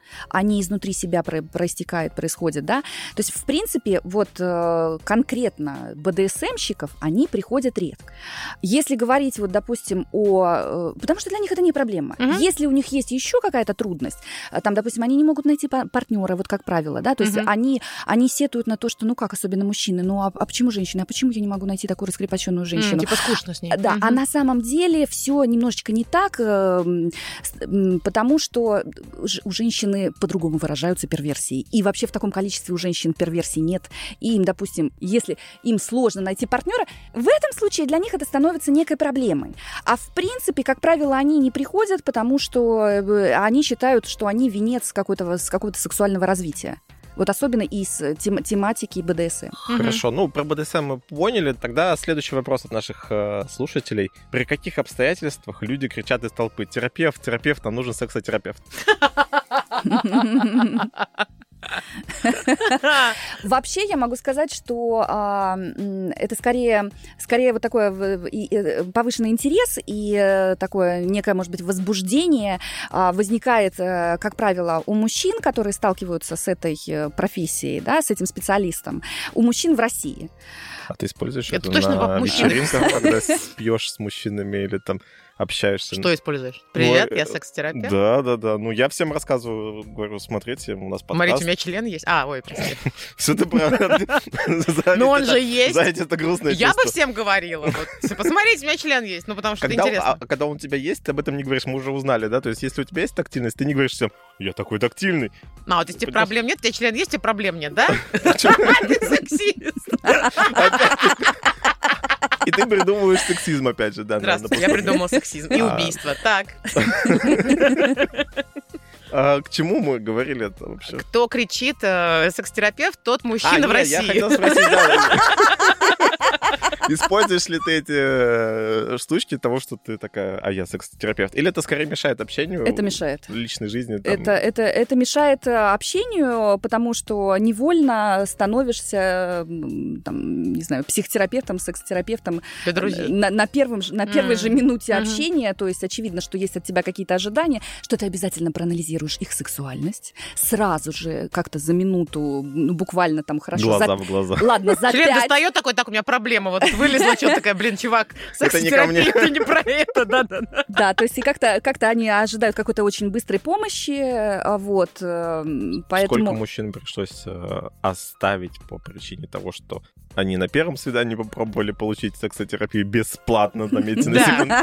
Speaker 2: не изнутри себя про- проистекает, происходит, да. То есть, в принципе, вот э, конкретно БДСМщиков, они приходят редко. Если говорить, вот, допустим, о... э, Потому что для них это не проблема.
Speaker 3: Мгм.
Speaker 2: Если у них есть еще какая-то трудность, э, там, допустим, они не могут найти па- партнера, вот как правило, да, то есть
Speaker 3: Мгм.
Speaker 2: они, они сетуют на то, что, ну как, особенно мужчины, ну а, а почему женщины, а почему я не могу найти такую раскрепощенную женщину?
Speaker 3: М, типа скучно с ней.
Speaker 2: Да,
Speaker 3: Мгм.
Speaker 2: а на самом деле все немножечко не так, эм, потому что у женщины по-другому выражаются перверсии. И вообще в таком количестве у женщин перверсий нет. И им, допустим, если им сложно найти партнера, в этом случае для них это становится некой проблемой. А в принципе, как правило, они не приходят, потому что э, они считают, что они венец какой-то, с какого-то сексуального развития. Вот особенно из э, тем- тематики БДСМ.
Speaker 1: Хорошо, ну про БДСМ мы поняли. Тогда следующий вопрос от наших э, слушателей. При каких обстоятельствах люди кричат из толпы «Терапевт, терапевт, нам нужен сексотерапевт»?
Speaker 2: Вообще я могу сказать, что а, это скорее, скорее вот такое в- и, э, повышенный интерес и э, такое некое, может быть, возбуждение а, возникает, э, как правило, у мужчин, которые сталкиваются с этой профессией, да, с этим специалистом, у мужчин в России.
Speaker 1: А ты используешь
Speaker 3: Это
Speaker 1: это,
Speaker 3: точно
Speaker 1: на
Speaker 3: мужчины.
Speaker 1: вечеринках, когда спьешь с мужчинами или там общаешься?
Speaker 3: Что используешь? Привет,
Speaker 1: Ну,
Speaker 3: я секс-терапевт.
Speaker 1: Да, да, да. Ну, я всем рассказываю, говорю, смотрите, у нас
Speaker 3: Смотрите, у
Speaker 1: подкаст.
Speaker 3: меня член есть. А, ой, прости.
Speaker 1: Все ты правильно.
Speaker 3: Но он же есть.
Speaker 1: Знаете, это грустное
Speaker 3: Я бы всем говорила. Вот, типа, Посмотрите, у меня член есть. Ну, потому что это
Speaker 1: Когда,
Speaker 3: интересно.
Speaker 1: а, когда он у тебя есть, ты об этом не говоришь, мы уже узнали, да? То есть, если у тебя есть тактильность, ты не говоришь всем, я такой тактильный.
Speaker 3: А, вот если проблем нет, у тебя член есть, тебя проблем нет, да?
Speaker 1: Чё?
Speaker 3: Ты сексист.
Speaker 1: И ты придумываешь сексизм, опять же, да.
Speaker 3: Здравствуйте, я придумал сексизм и
Speaker 1: А.
Speaker 3: убийство. Так,
Speaker 1: А к чему мы говорили это вообще?
Speaker 3: кто кричит э, секс-терапевт, тот
Speaker 1: А,
Speaker 3: мужчина
Speaker 1: не,
Speaker 3: в России.
Speaker 1: Я хотел спросить, да, Используешь ли ты эти э, штучки того, что ты такая, а я секс-терапевт? Или это скорее мешает общению?
Speaker 2: Это мешает.
Speaker 1: В личной жизни? Там...
Speaker 2: Это, это, это мешает э, общению, потому что невольно становишься, там, не знаю, психотерапевтом, секс-терапевтом
Speaker 3: Для друзей.
Speaker 2: на, на, первом, же- на первой
Speaker 3: Мгм.
Speaker 2: же минуте
Speaker 3: Мгм.
Speaker 2: общения. То есть очевидно, что есть от тебя какие-то ожидания, что ты обязательно проанализируешь их сексуальность. Сразу же, как-то за минуту, ну, буквально там хорошо.
Speaker 1: Глаза
Speaker 2: за-
Speaker 1: в глаза.
Speaker 2: Ладно, за
Speaker 3: Член
Speaker 2: пять
Speaker 3: достает такой, так, у меня проблема, вот вылезла, что такая, блин, чувак,
Speaker 1: Это не ко мне.
Speaker 3: секс-терапия, это не про это, да-да-да.
Speaker 2: Да, то есть и как-то как они ожидают какой-то очень быстрой помощи, а вот, эм, поэтому...
Speaker 1: Сколько мужчин пришлось э, оставить по причине того, что они на первом свидании попробовали получить сексотерапию бесплатно, заметьте, на
Speaker 3: Да.
Speaker 1: секунду.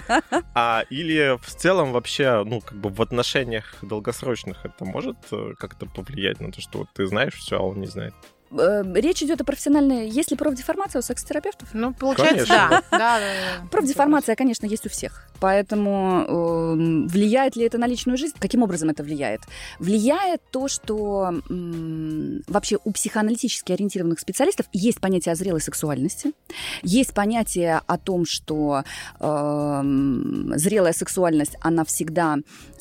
Speaker 1: А или в целом вообще, ну, как бы в отношениях долгосрочных это может э, как-то повлиять на то, что вот ты знаешь все, а он не знает?
Speaker 2: Э, Речь идет о профессиональной... Есть ли профдеформация у секс-терапевтов?
Speaker 3: Ну, получается,
Speaker 1: Конечно.
Speaker 3: да. Да, да, да.
Speaker 2: Профдеформация, конечно, есть у всех. Поэтому эм, влияет ли это на личную жизнь? Каким образом это влияет? Влияет то, что вообще у психоаналитически ориентированных специалистов есть понятие о зрелой сексуальности, есть понятие о том, что эм, зрелая сексуальность, она всегда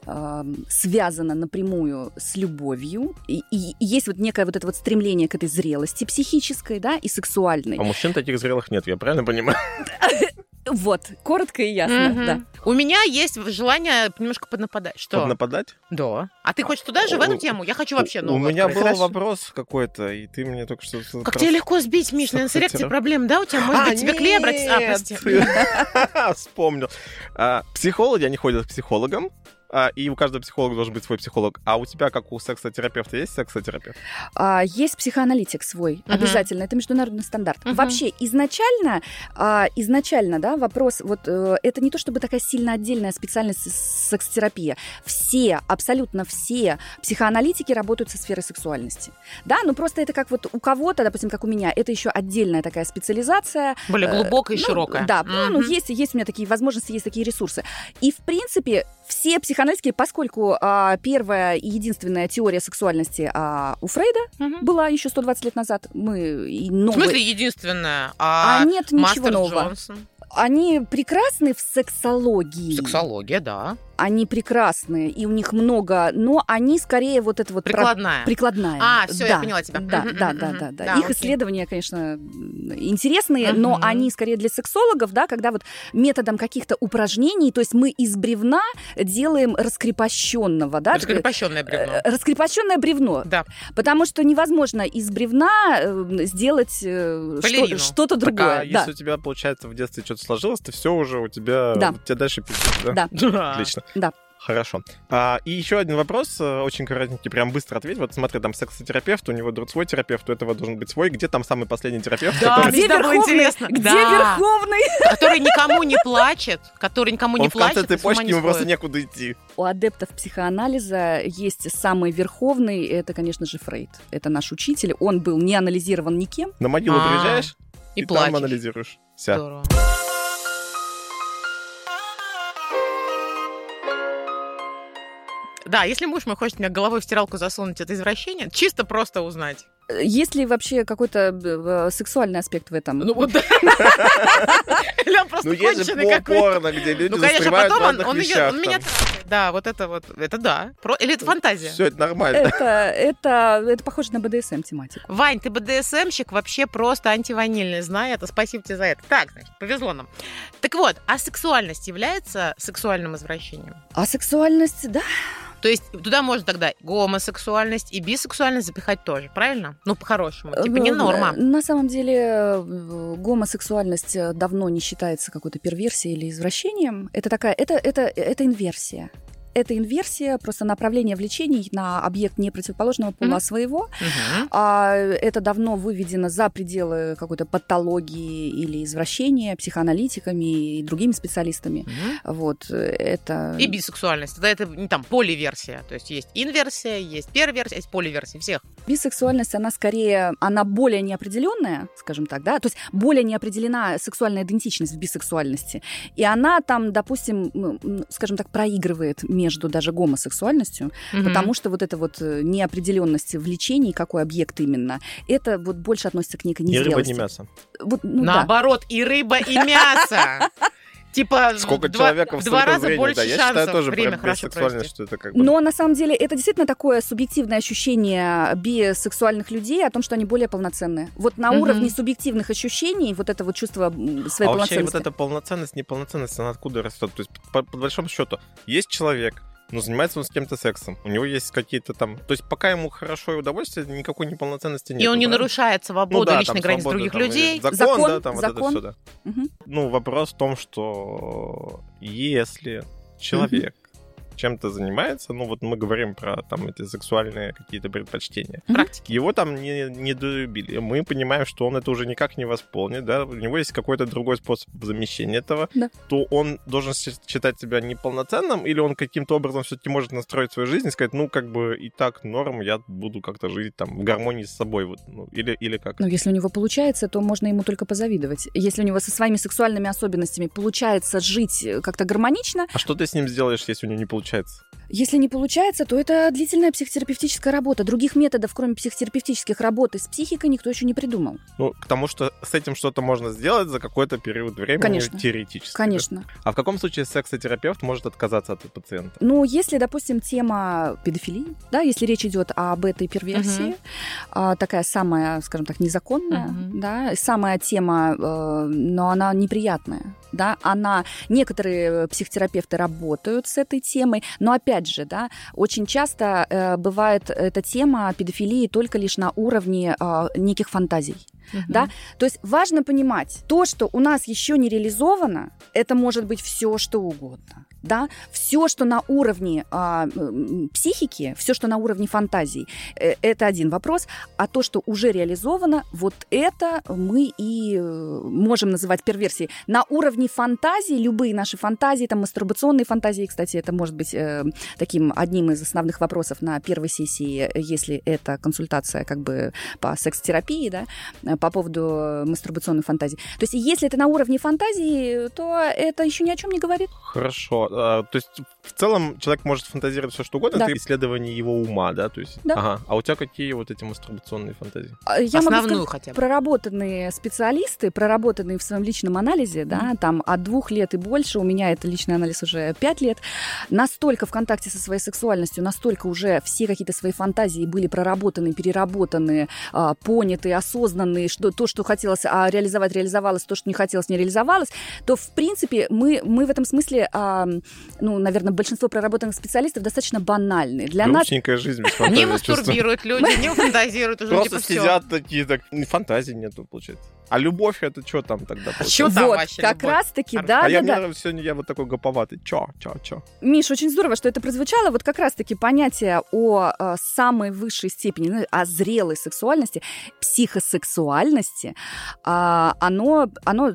Speaker 2: эм, связана напрямую с любовью, и, и- и есть вот некое вот это вот стремление к этой зрелости психической, да, и сексуальной.
Speaker 1: А мужчин таких зрелых нет, я правильно понимаю?
Speaker 2: Вот, коротко и ясно,
Speaker 3: Мгм.
Speaker 2: да.
Speaker 3: У меня есть желание немножко поднападать. Что?
Speaker 1: Нападать?
Speaker 3: Да. А ты хочешь туда же, в эту
Speaker 1: У-
Speaker 3: тему? Я хочу вообще
Speaker 1: У
Speaker 3: новую
Speaker 1: меня
Speaker 3: открыть.
Speaker 1: был
Speaker 3: Хорошо.
Speaker 1: вопрос какой-то, и ты мне только что...
Speaker 3: Как тебя легко сбить, Миш, наверное, с эрекцией проблем, да? У тебя, может
Speaker 1: А,
Speaker 3: быть, тебе клея брать? А, прости.
Speaker 1: Вспомнил. А, Психологи, они ходят к психологам, а, и у каждого психолога должен быть свой психолог. А у тебя, как у сексотерапевта, есть сексотерапевт?
Speaker 2: А, есть психоаналитик свой,
Speaker 3: Мгм.
Speaker 2: обязательно. Это международный стандарт.
Speaker 3: Мгм.
Speaker 2: Вообще, изначально, а, изначально, да, вопрос, вот э, это не то чтобы такая сильно отдельная специальность с- сексотерапия. Все, абсолютно все психоаналитики работают со сферой сексуальности. Да, ну просто это как вот у кого-то, допустим, как у меня, это еще отдельная такая специализация,
Speaker 3: Более глубокая и
Speaker 2: Ну,
Speaker 3: широкая.
Speaker 2: Да, ну, ну, есть, есть у меня такие возможности, есть такие ресурсы. И, в принципе, все психоаналитики, поскольку а, первая и единственная теория сексуальности а, у Фрейда
Speaker 3: Мгм.
Speaker 2: была еще 120 лет назад, мы и
Speaker 3: В
Speaker 2: новые...
Speaker 3: смысле, единственная?
Speaker 2: А,
Speaker 3: А,
Speaker 2: нет ничего
Speaker 3: Мастер
Speaker 2: нового.
Speaker 3: Джонсон.
Speaker 2: Они прекрасны в сексологии.
Speaker 3: Сексология, да.
Speaker 2: Они прекрасны, и у них много, но они скорее вот это вот... про-
Speaker 3: Прикладная.
Speaker 2: Прикладная.
Speaker 3: А, всё, я
Speaker 2: Да,
Speaker 3: поняла тебя.
Speaker 2: Да, да, да, да, да.
Speaker 3: Да,
Speaker 2: Их
Speaker 3: окей.
Speaker 2: исследования, конечно, интересные, но они скорее для сексологов, да, когда вот методом каких-то упражнений, то есть мы из бревна делаем раскрепощенного, да,
Speaker 3: Раскрепощенное бревно.
Speaker 2: э, раскрепощенное бревно,
Speaker 3: Да.
Speaker 2: потому что невозможно из бревна э, сделать э, что-то
Speaker 1: Так,
Speaker 2: другое.
Speaker 1: а
Speaker 2: да.
Speaker 1: если у тебя, получается, в детстве что-то сложилось, то все уже у тебя...
Speaker 2: Да.
Speaker 1: у тебя дальше пиздец, да?
Speaker 2: Да.
Speaker 1: Отлично.
Speaker 2: Да.
Speaker 1: Хорошо. А, и еще один вопрос, э, очень коротенький, прям быстро ответь. Вот смотри, там сексотерапевт, у него друг свой терапевт, у этого должен быть свой. Где там самый последний терапевт?
Speaker 3: Да,
Speaker 1: который-
Speaker 3: мне
Speaker 2: Где Верховный?
Speaker 3: интересно.
Speaker 2: Где
Speaker 3: Да.
Speaker 2: Верховный?
Speaker 3: Который никому не плачет, который никому не
Speaker 1: Он в конце
Speaker 3: плачет. с ума
Speaker 1: цепочки,
Speaker 3: не
Speaker 1: ему просто некуда идти.
Speaker 2: У адептов психоанализа есть самый верховный, это, конечно же, Фрейд. Это наш учитель. Он был не анализирован никем.
Speaker 1: На могилу
Speaker 3: А,
Speaker 1: приезжаешь
Speaker 3: И,
Speaker 1: и, там анализируешь. Вся.
Speaker 3: Здорово. Да, если муж мой хочет меня головой в стиралку засунуть это извращение, чисто просто узнать.
Speaker 2: Э, Есть ли вообще какой-то э, сексуальный аспект в этом?
Speaker 3: Ну вот да. Или он просто
Speaker 1: Ну, есть же
Speaker 3: конченый
Speaker 1: по-
Speaker 3: какой-то.
Speaker 1: порно, где люди
Speaker 3: Ну, конечно,
Speaker 1: застревают в
Speaker 3: потом он,
Speaker 1: разных вещах.
Speaker 3: он меня. Да, вот это вот, это да. Про- Или это фантазия?
Speaker 1: Все, это нормально.
Speaker 2: Это, это, это похоже на БДСМ тематику.
Speaker 3: Вань, ты БДСМщик вообще просто антиванильный, знай это. Спасибо тебе за это. Так, значит, повезло нам. Так вот, а сексуальность является сексуальным извращением?
Speaker 2: А сексуальность, да,
Speaker 3: То есть туда можно тогда гомосексуальность и бисексуальность запихать тоже, правильно? Ну, по-хорошему. Типа не
Speaker 2: Э,
Speaker 3: норма.
Speaker 2: На самом деле э, гомосексуальность э, давно не считается какой-то перверсией или извращением. Это такая, это, это, это инверсия. Это инверсия, просто направление влечений на объект не противоположного пола, а своего.
Speaker 3: Мгм.
Speaker 2: А это давно выведено за пределы какой-то патологии или извращения психоаналитиками и другими специалистами.
Speaker 3: Мгм.
Speaker 2: Вот это...
Speaker 3: И бисексуальность. Тогда это не там поливерсия. То есть есть инверсия, есть перверсия, есть поливерсия. Всех.
Speaker 2: Бисексуальность, она скорее, она более неопределенная, скажем так, да, то есть более неопределена сексуальная идентичность в бисексуальности, и она там, допустим, скажем так, проигрывает между даже гомосексуальностью,
Speaker 3: Мгм.
Speaker 2: потому что вот эта вот э, неопределенность влечений, какой объект именно, это вот больше относится к некой
Speaker 1: Ни рыба,
Speaker 2: незрелости.
Speaker 1: ни мясо.
Speaker 2: Вот, ну да.
Speaker 3: Наоборот, и рыба, и мясо. Типа
Speaker 1: Сколько
Speaker 3: два,
Speaker 1: человека в
Speaker 3: два
Speaker 1: столько
Speaker 3: раза
Speaker 1: зрения,
Speaker 3: больше
Speaker 1: да. Я
Speaker 3: шансов.
Speaker 1: считаю тоже
Speaker 3: Время
Speaker 1: про
Speaker 3: хорошо провести.
Speaker 1: что это как бы...
Speaker 2: Но на самом деле это действительно такое субъективное ощущение бисексуальных людей о том, что они более полноценные. Вот на
Speaker 3: Мгм.
Speaker 2: уровне субъективных ощущений вот это вот чувство своей
Speaker 1: а вообще
Speaker 2: полноценности.
Speaker 1: вот эта полноценность, неполноценность, она откуда растет? То есть, по, по большому счету, есть человек, но занимается он с кем-то сексом. У него есть какие-то там... То есть, пока ему хорошо и удовольствие, никакой неполноценности нет.
Speaker 3: И он не
Speaker 1: правильно?
Speaker 3: нарушает
Speaker 1: Ну
Speaker 3: свободу
Speaker 1: да,
Speaker 3: личной границ
Speaker 1: свобода,
Speaker 3: других
Speaker 1: там,
Speaker 3: людей.
Speaker 1: Закон,
Speaker 2: Закон,
Speaker 1: да, там вот
Speaker 2: закон.
Speaker 1: это все, да.
Speaker 2: Мгм.
Speaker 1: Ну, вопрос в том, что если человек чем-то занимается, ну вот мы говорим про там эти сексуальные какие-то предпочтения,
Speaker 3: Практики.
Speaker 1: его там не, не долюбили. Мы понимаем, что он это уже никак не восполнит, да, у него есть какой-то другой способ замещения этого,
Speaker 2: Да.
Speaker 1: то он должен счит- считать себя неполноценным, или он каким-то образом все-таки может настроить свою жизнь и сказать, ну, как бы и так норм, я буду как-то жить там в гармонии с собой, вот, ну, или, или как.
Speaker 2: Ну, если у него получается, то можно ему только позавидовать. Если у него со своими сексуальными особенностями получается жить э, как-то гармонично,
Speaker 1: А что ты с ним сделаешь, если у него не получается? Chats.
Speaker 2: Если не получается, то это длительная психотерапевтическая работа. Других методов, кроме психотерапевтических работы с психикой, никто еще не придумал.
Speaker 1: Ну, к тому, что с этим что-то можно сделать за какой-то период времени,
Speaker 2: Конечно.
Speaker 1: теоретически. да?
Speaker 2: Конечно.
Speaker 1: А в каком случае сексотерапевт может отказаться от пациента?
Speaker 2: Ну, если, допустим, тема педофилии, да, если речь идет об этой перверсии, а, такая самая, скажем так, незаконная,
Speaker 3: Мгм.
Speaker 2: да, самая тема, э, но она неприятная, да, она, некоторые психотерапевты работают с этой темой, но опять же, да, очень часто э, бывает эта тема педофилии только лишь на уровне э, неких фантазий.
Speaker 3: Мгм.
Speaker 2: Да? То есть важно понимать, то, что у нас еще не реализовано, это может быть все, что угодно. Да? Все, что на уровне м, психики, все, что на уровне фантазий, э, это один вопрос. А то, что уже реализовано, вот это мы и э, можем называть перверсией. На уровне фантазии, любые наши фантазии, там мастурбационные фантазии, кстати, это может быть э, таким одним из основных вопросов на первой сессии, если это консультация как бы по секс-терапии, да, э, по поводу мастурбационной фантазии. То есть, если это на уровне фантазии, то это еще ни о чем не говорит.
Speaker 1: Хорошо. А, то есть, в целом, человек может фантазировать все, что угодно,
Speaker 2: Да.
Speaker 1: это исследование его ума, да? То есть,
Speaker 2: Да.
Speaker 1: Ага. А у тебя какие вот эти мастурбационные фантазии?
Speaker 2: А, Я могу
Speaker 3: Основную
Speaker 2: сказать,
Speaker 3: хотя бы.
Speaker 2: проработанные специалисты, проработанные в своем личном анализе, да, там от двух лет и больше, у меня это личный анализ уже пять лет, настолько в контакте со своей сексуальностью, настолько уже все какие-то свои фантазии были проработаны, переработаны, а, поняты, что то, что хотелось а, реализовать, реализовалось, то, что не хотелось, не реализовалось, то, в принципе, мы, мы в этом смысле, а, ну, наверное, большинство проработанных специалистов достаточно банальны. Для нас
Speaker 1: Грустненькая жизнь без
Speaker 3: Не мастурбируют люди, не фантазируют уже,
Speaker 1: Просто
Speaker 3: типа,
Speaker 1: сидят такие, так, фантазии нету, получается. А любовь это что там тогда? получается?
Speaker 3: чё там
Speaker 2: вот,
Speaker 3: вообще
Speaker 2: как
Speaker 3: любовь?
Speaker 2: раз-таки,
Speaker 3: А
Speaker 2: да,
Speaker 1: а
Speaker 2: да,
Speaker 1: я,
Speaker 2: да.
Speaker 1: мне сегодня я вот такой гоповатый. Чё, чё, чё?
Speaker 2: Миш, очень здорово, что это прозвучало. Вот как раз-таки понятие о э, самой высшей степени, ну, о зрелой сексуальности, психосексуальности, а, оно, оно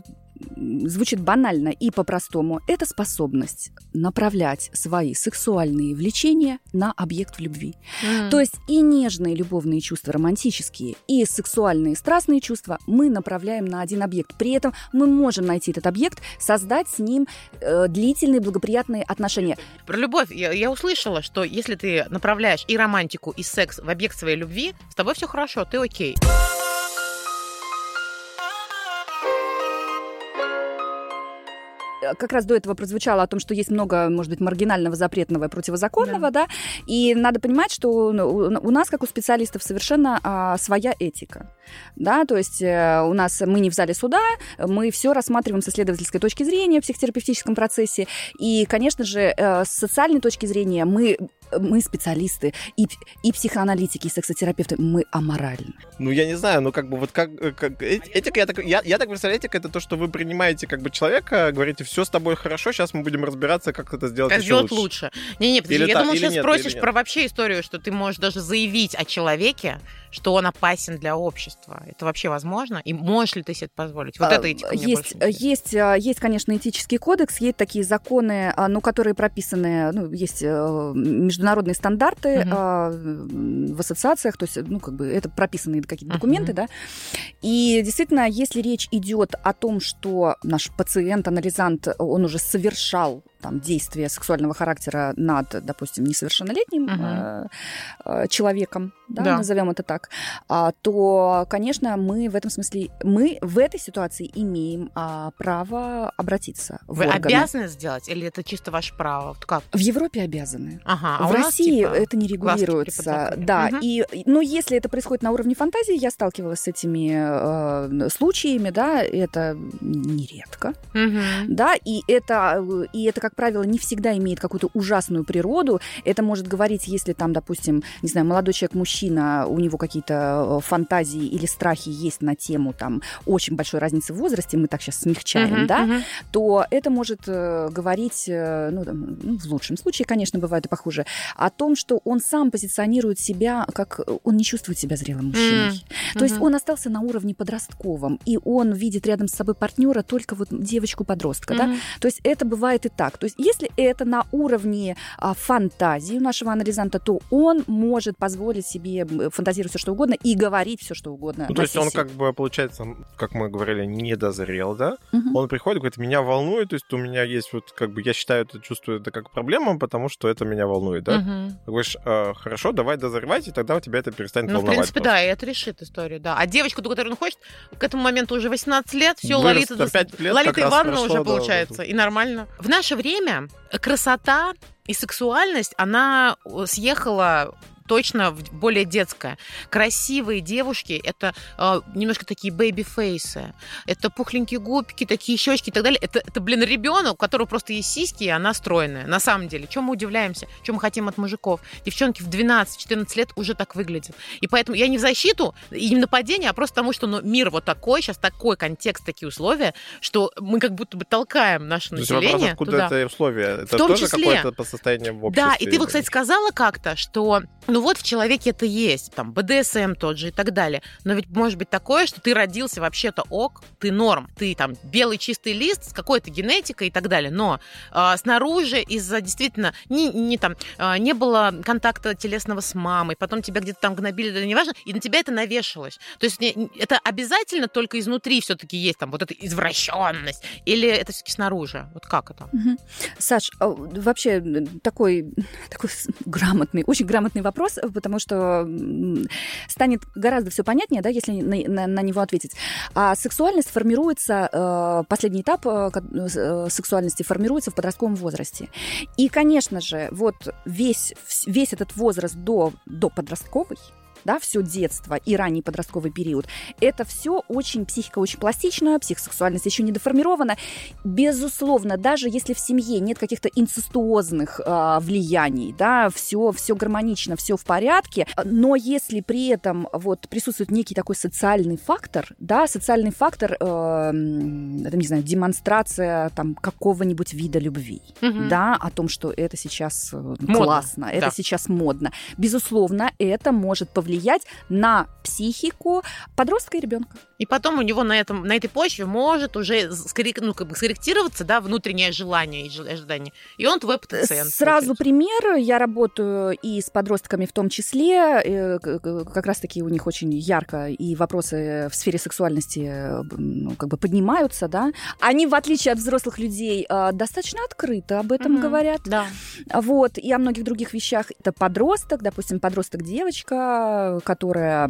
Speaker 2: звучит банально и по-простому. Это способность направлять свои сексуальные влечения на объект в любви.
Speaker 3: М.
Speaker 2: То есть и нежные любовные чувства, романтические, и сексуальные страстные чувства мы направляем на один объект. При этом мы можем найти этот объект, создать с ним э, длительные благоприятные отношения.
Speaker 3: Про любовь я, я услышала, что если ты направляешь и романтику, и секс в объект своей любви, с тобой все хорошо, ты окей.
Speaker 2: Э, Как раз до этого прозвучало о том, что есть много, может быть, маргинального, запретного и противозаконного, да. И надо понимать, что ну, у у нас, как у специалистов, совершенно а, своя этика, да. То есть э, у нас мы не в зале суда, мы все рассматриваем с исследовательской точки зрения в психотерапевтическом процессе, и, конечно же, э, с социальной точки зрения мы мы специалисты и, и психоаналитики, и сексотерапевты, мы аморальны.
Speaker 1: Ну, я не знаю, ну, как бы, вот как... э, как э- этика, я так, я, я так представляю, этика — это то, что вы принимаете, как бы, человека, говорите, все с тобой хорошо, сейчас мы будем разбираться, как это сделать
Speaker 3: Как
Speaker 1: еще
Speaker 3: сделать
Speaker 1: лучше.
Speaker 3: лучше. Не-не, подожди,
Speaker 1: Или
Speaker 3: я
Speaker 1: так,
Speaker 3: думала,
Speaker 1: или
Speaker 3: сейчас
Speaker 1: нет,
Speaker 3: спросишь про вообще историю, что ты можешь даже заявить о человеке, что он опасен для общества. Это вообще возможно? И можешь ли ты себе это позволить? Вот
Speaker 2: А,
Speaker 3: это этика
Speaker 2: есть, есть, а, есть, конечно, этический кодекс, есть такие законы, а, ну, которые прописаны, ну, есть э, международные стандарты м, в ассоциациях, то есть, ну, как бы это прописанные какие-то документы, да. И действительно, если речь идет о том, что наш пациент, анализант, он уже совершал там, действия сексуального характера над, допустим, несовершеннолетним э, человеком, да,
Speaker 3: Да.
Speaker 2: назовем это так, а, то, конечно, мы в этом смысле, мы в этой ситуации имеем а, право обратиться в
Speaker 3: Вы
Speaker 2: органы.
Speaker 3: обязаны сделать или это чисто ваше право? Как?
Speaker 2: В Европе обязаны.
Speaker 3: Ага, а
Speaker 2: в
Speaker 3: у нас,
Speaker 2: России
Speaker 3: типа,
Speaker 2: это не регулируется. Да,
Speaker 3: Мгм.
Speaker 2: и, но если это происходит на уровне фантазии, я сталкивалась с этими э, случаями, да, это нередко,
Speaker 3: Мгм.
Speaker 2: да, и это, и это, как правило, не всегда имеет какую-то ужасную природу. Это может говорить, если там, допустим, не знаю, молодой человек, мужчина, у него какие-то э, фантазии или страхи есть на тему там очень большой разницы в возрасте, мы так сейчас смягчаем,
Speaker 3: Мгм,
Speaker 2: да,
Speaker 3: мгм.
Speaker 2: то это может э, говорить, э, ну, там, ну, в лучшем случае, конечно, бывает и похуже, о том, что он сам позиционирует себя как он не чувствует себя зрелым мужчиной. То есть он остался на уровне подростковом, и он видит рядом с собой партнера только вот девочку-подростка, да?
Speaker 3: Мгм.
Speaker 2: То есть это бывает и так. То есть если это на уровне а, фантазии у нашего анализанта, то он может позволить себе фантазировать все что угодно и говорить все что угодно.
Speaker 1: Ну, то есть он как бы, получается, как мы говорили, не дозрел, да?
Speaker 2: Мгм.
Speaker 1: Он приходит, говорит, меня волнует, то есть у меня есть вот, как бы, я считаю это, чувствую это как проблему, потому что это меня волнует, да?
Speaker 3: Мгм.
Speaker 1: Ты говоришь, «А, хорошо, давай дозревать, и тогда у тебя это перестанет
Speaker 3: Ну, в
Speaker 1: волновать.
Speaker 3: принципе,
Speaker 1: просто».
Speaker 3: да, и это решит историю, да. А девочку, до которой он хочет, к этому моменту уже 18 лет, все,
Speaker 1: Вырос
Speaker 3: Лолита,
Speaker 1: лет,
Speaker 3: Лолита Ивановна
Speaker 1: прошло,
Speaker 3: уже
Speaker 1: да,
Speaker 3: получается,
Speaker 1: да.
Speaker 3: и нормально. В наше время красота и сексуальность, она э, съехала точно в более детская. Красивые девушки — это э, немножко такие baby face ы. Это пухленькие губки, такие щечки и так далее. Это, это блин, ребенок, у которого просто есть сиськи, и она стройная. На самом деле. Чем мы удивляемся? Чем мы хотим от мужиков? Девчонки в 12-14 лет уже так выглядят. И поэтому я не в защиту и не в нападение, а просто потому, что ну, мир вот такой, сейчас такой контекст, такие условия, что мы как будто бы толкаем наше
Speaker 1: То вопрос,
Speaker 3: население
Speaker 1: откуда
Speaker 3: туда.
Speaker 1: это условия? Это
Speaker 3: том
Speaker 1: тоже
Speaker 3: числе.
Speaker 1: какое-то по состоянию в обществе?
Speaker 3: Да, и ты вот, кстати, сказала как-то, что ну вот в человеке это есть, там, БДСМ тот же и так далее. Но ведь может быть такое, что ты родился вообще-то ок, ты норм, ты там белый чистый лист с какой-то генетикой и так далее. Но а, снаружи из-за действительно не, не там а, не было контакта телесного с мамой, потом тебя где-то там гнобили, да неважно, и на тебя это навешалось. То есть не- это обязательно только изнутри все-таки есть там вот эта извращенность, или это все-таки снаружи? Вот как это?
Speaker 2: Мгм. Саш, а, вообще м, такой, такой грамотный, очень грамотный вопрос, потому что станет гораздо все понятнее, да, если на, на- на него ответить. А сексуальность формируется, э, последний этап э, э, сексуальности формируется в подростковом возрасте. И, конечно же, вот весь, весь этот возраст до, до подростковый, да, все детство и ранний подростковый период, это все очень, психика очень пластичная, психосексуальность еще не доформирована. Безусловно, даже если в семье нет каких-то инцестуозных а, влияний, да, все, все гармонично, все в порядке, но если при этом вот присутствует некий такой социальный фактор, да, социальный фактор, э, не знаю, демонстрация там какого-нибудь вида любви,
Speaker 3: Мгм.
Speaker 2: да, о том, что это сейчас э, классно, это
Speaker 3: да.
Speaker 2: сейчас модно. Безусловно, это может повлиять на психику подростка и ребенка.
Speaker 3: И потом у него на, этом, на этой почве может уже скоррек- ну, как бы скорректироваться да, внутреннее желание и ожидание. И он твой пациент.
Speaker 2: Сразу
Speaker 3: получается.
Speaker 2: пример. Я работаю и с подростками в том числе. э, Как раз-таки у них очень ярко и вопросы в сфере сексуальности э, ну, как бы поднимаются, да. Они, в отличие от взрослых людей, э, достаточно открыто об этом
Speaker 3: Мгм.
Speaker 2: говорят.
Speaker 3: Да.
Speaker 2: Вот, и о многих других вещах. Это подросток, допустим, подросток-девочка, которая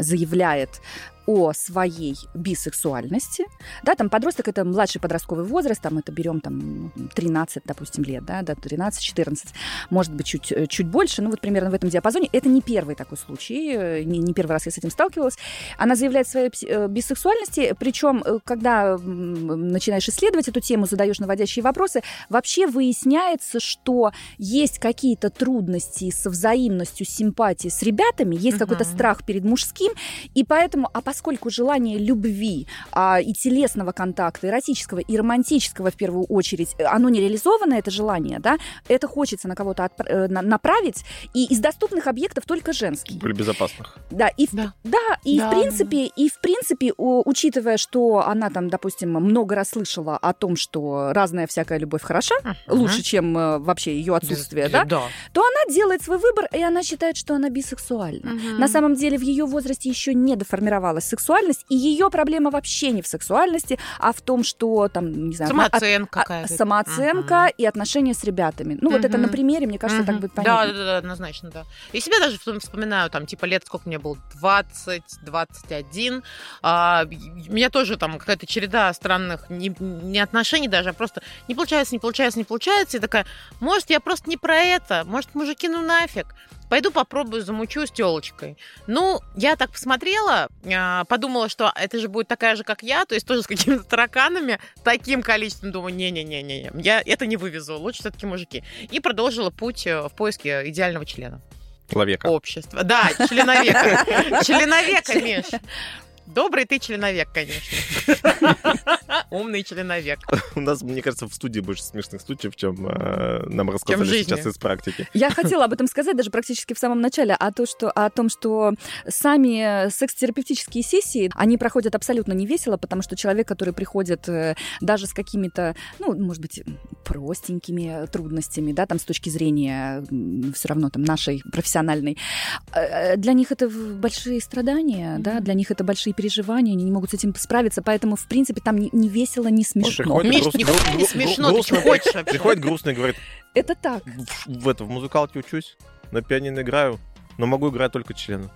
Speaker 2: заявляет о своей бисексуальности. Да, там подросток это младший подростковый возраст, там это берем там 13, допустим, лет, да, да 13-14, может быть, чуть, э, чуть больше, ну вот примерно в этом диапазоне. Это не первый такой случай, э, не, не первый раз я с этим сталкивалась. Она заявляет о своей э, бисексуальности, причем, когда начинаешь исследовать эту тему, задаешь наводящие вопросы, вообще выясняется, что есть какие-то трудности со взаимностью, с симпатией с ребятами, есть
Speaker 3: Мгм.
Speaker 2: какой-то страх перед мужским, и поэтому, а поскольку желание любви а, и телесного контакта, эротического и романтического в первую очередь, э, оно не реализовано, это желание, да, это хочется на кого-то отпра- э, на- направить, и из доступных объектов только женский.
Speaker 1: Более безопасных.
Speaker 2: Да, и в,
Speaker 3: Да.
Speaker 2: да, и
Speaker 3: Да,
Speaker 2: в принципе, и в принципе, учитывая, что она там, допустим, много раз слышала о том, что разная всякая любовь хороша,
Speaker 3: Мгм.
Speaker 2: лучше, чем э, вообще ее отсутствие,
Speaker 3: Без-
Speaker 2: да,
Speaker 3: Да.
Speaker 2: то она делает свой выбор, и она считает, что она бисексуальна.
Speaker 3: Мгм.
Speaker 2: На самом деле в ее возрасте еще не доформировалась сексуальность, и ее проблема вообще не в сексуальности, а в том, что там, не знаю,
Speaker 3: Самооценка
Speaker 2: от-
Speaker 3: какая-то.
Speaker 2: а- самооценка и отношения с ребятами. Ну, вот это на примере, мне кажется, так
Speaker 3: Мгм.
Speaker 2: будет
Speaker 3: Да,
Speaker 2: понятно.
Speaker 3: да, да, однозначно, да. И себя даже вспом- вспоминаю, там, типа, лет сколько мне было, 20, 21. А, у меня тоже там какая-то череда странных, не, не отношений даже, а просто не получается, не получается, не получается. И такая, может, я просто не про это, может, мужики, ну нафиг. Пойду попробую, замучу с телочкой. Ну, я так посмотрела, а, подумала, что это же будет такая же, как я, то есть тоже с какими-то тараканами, таким количеством. Думаю, не-не-не-не, я это не вывезу, лучше все-таки мужики. И продолжила путь э, в поиске идеального члена
Speaker 1: Человека.
Speaker 3: общества. Да, членовека. Членовека, Миш. Добрый ты членовек, конечно. Умный членовек.
Speaker 1: У нас, мне кажется, в студии больше смешных случаев, чем э, нам рассказали
Speaker 3: жизни.
Speaker 1: сейчас из практики.
Speaker 2: Я хотела об этом сказать даже практически в самом начале, о, то, что, о том, что сами секс-терапевтические сессии, они проходят абсолютно не весело, потому что человек, который приходит э, даже с какими-то, ну, может быть, простенькими трудностями, да, там с точки зрения все равно там нашей профессиональной, э, для них это большие страдания, да, для них это большие переживания, они не могут с этим справиться, поэтому, в принципе, там не, не весело, не смешно.
Speaker 1: приходит
Speaker 3: Миш,
Speaker 1: груст-
Speaker 3: нихуя
Speaker 1: гру-
Speaker 3: не
Speaker 1: гру-
Speaker 3: смешно,
Speaker 1: грустно
Speaker 3: что хочешь вообще?
Speaker 1: Приходит грустно и говорит,
Speaker 2: Это так.
Speaker 1: в, в это, в музыкалке учусь, на пианино играю, но могу играть только членом.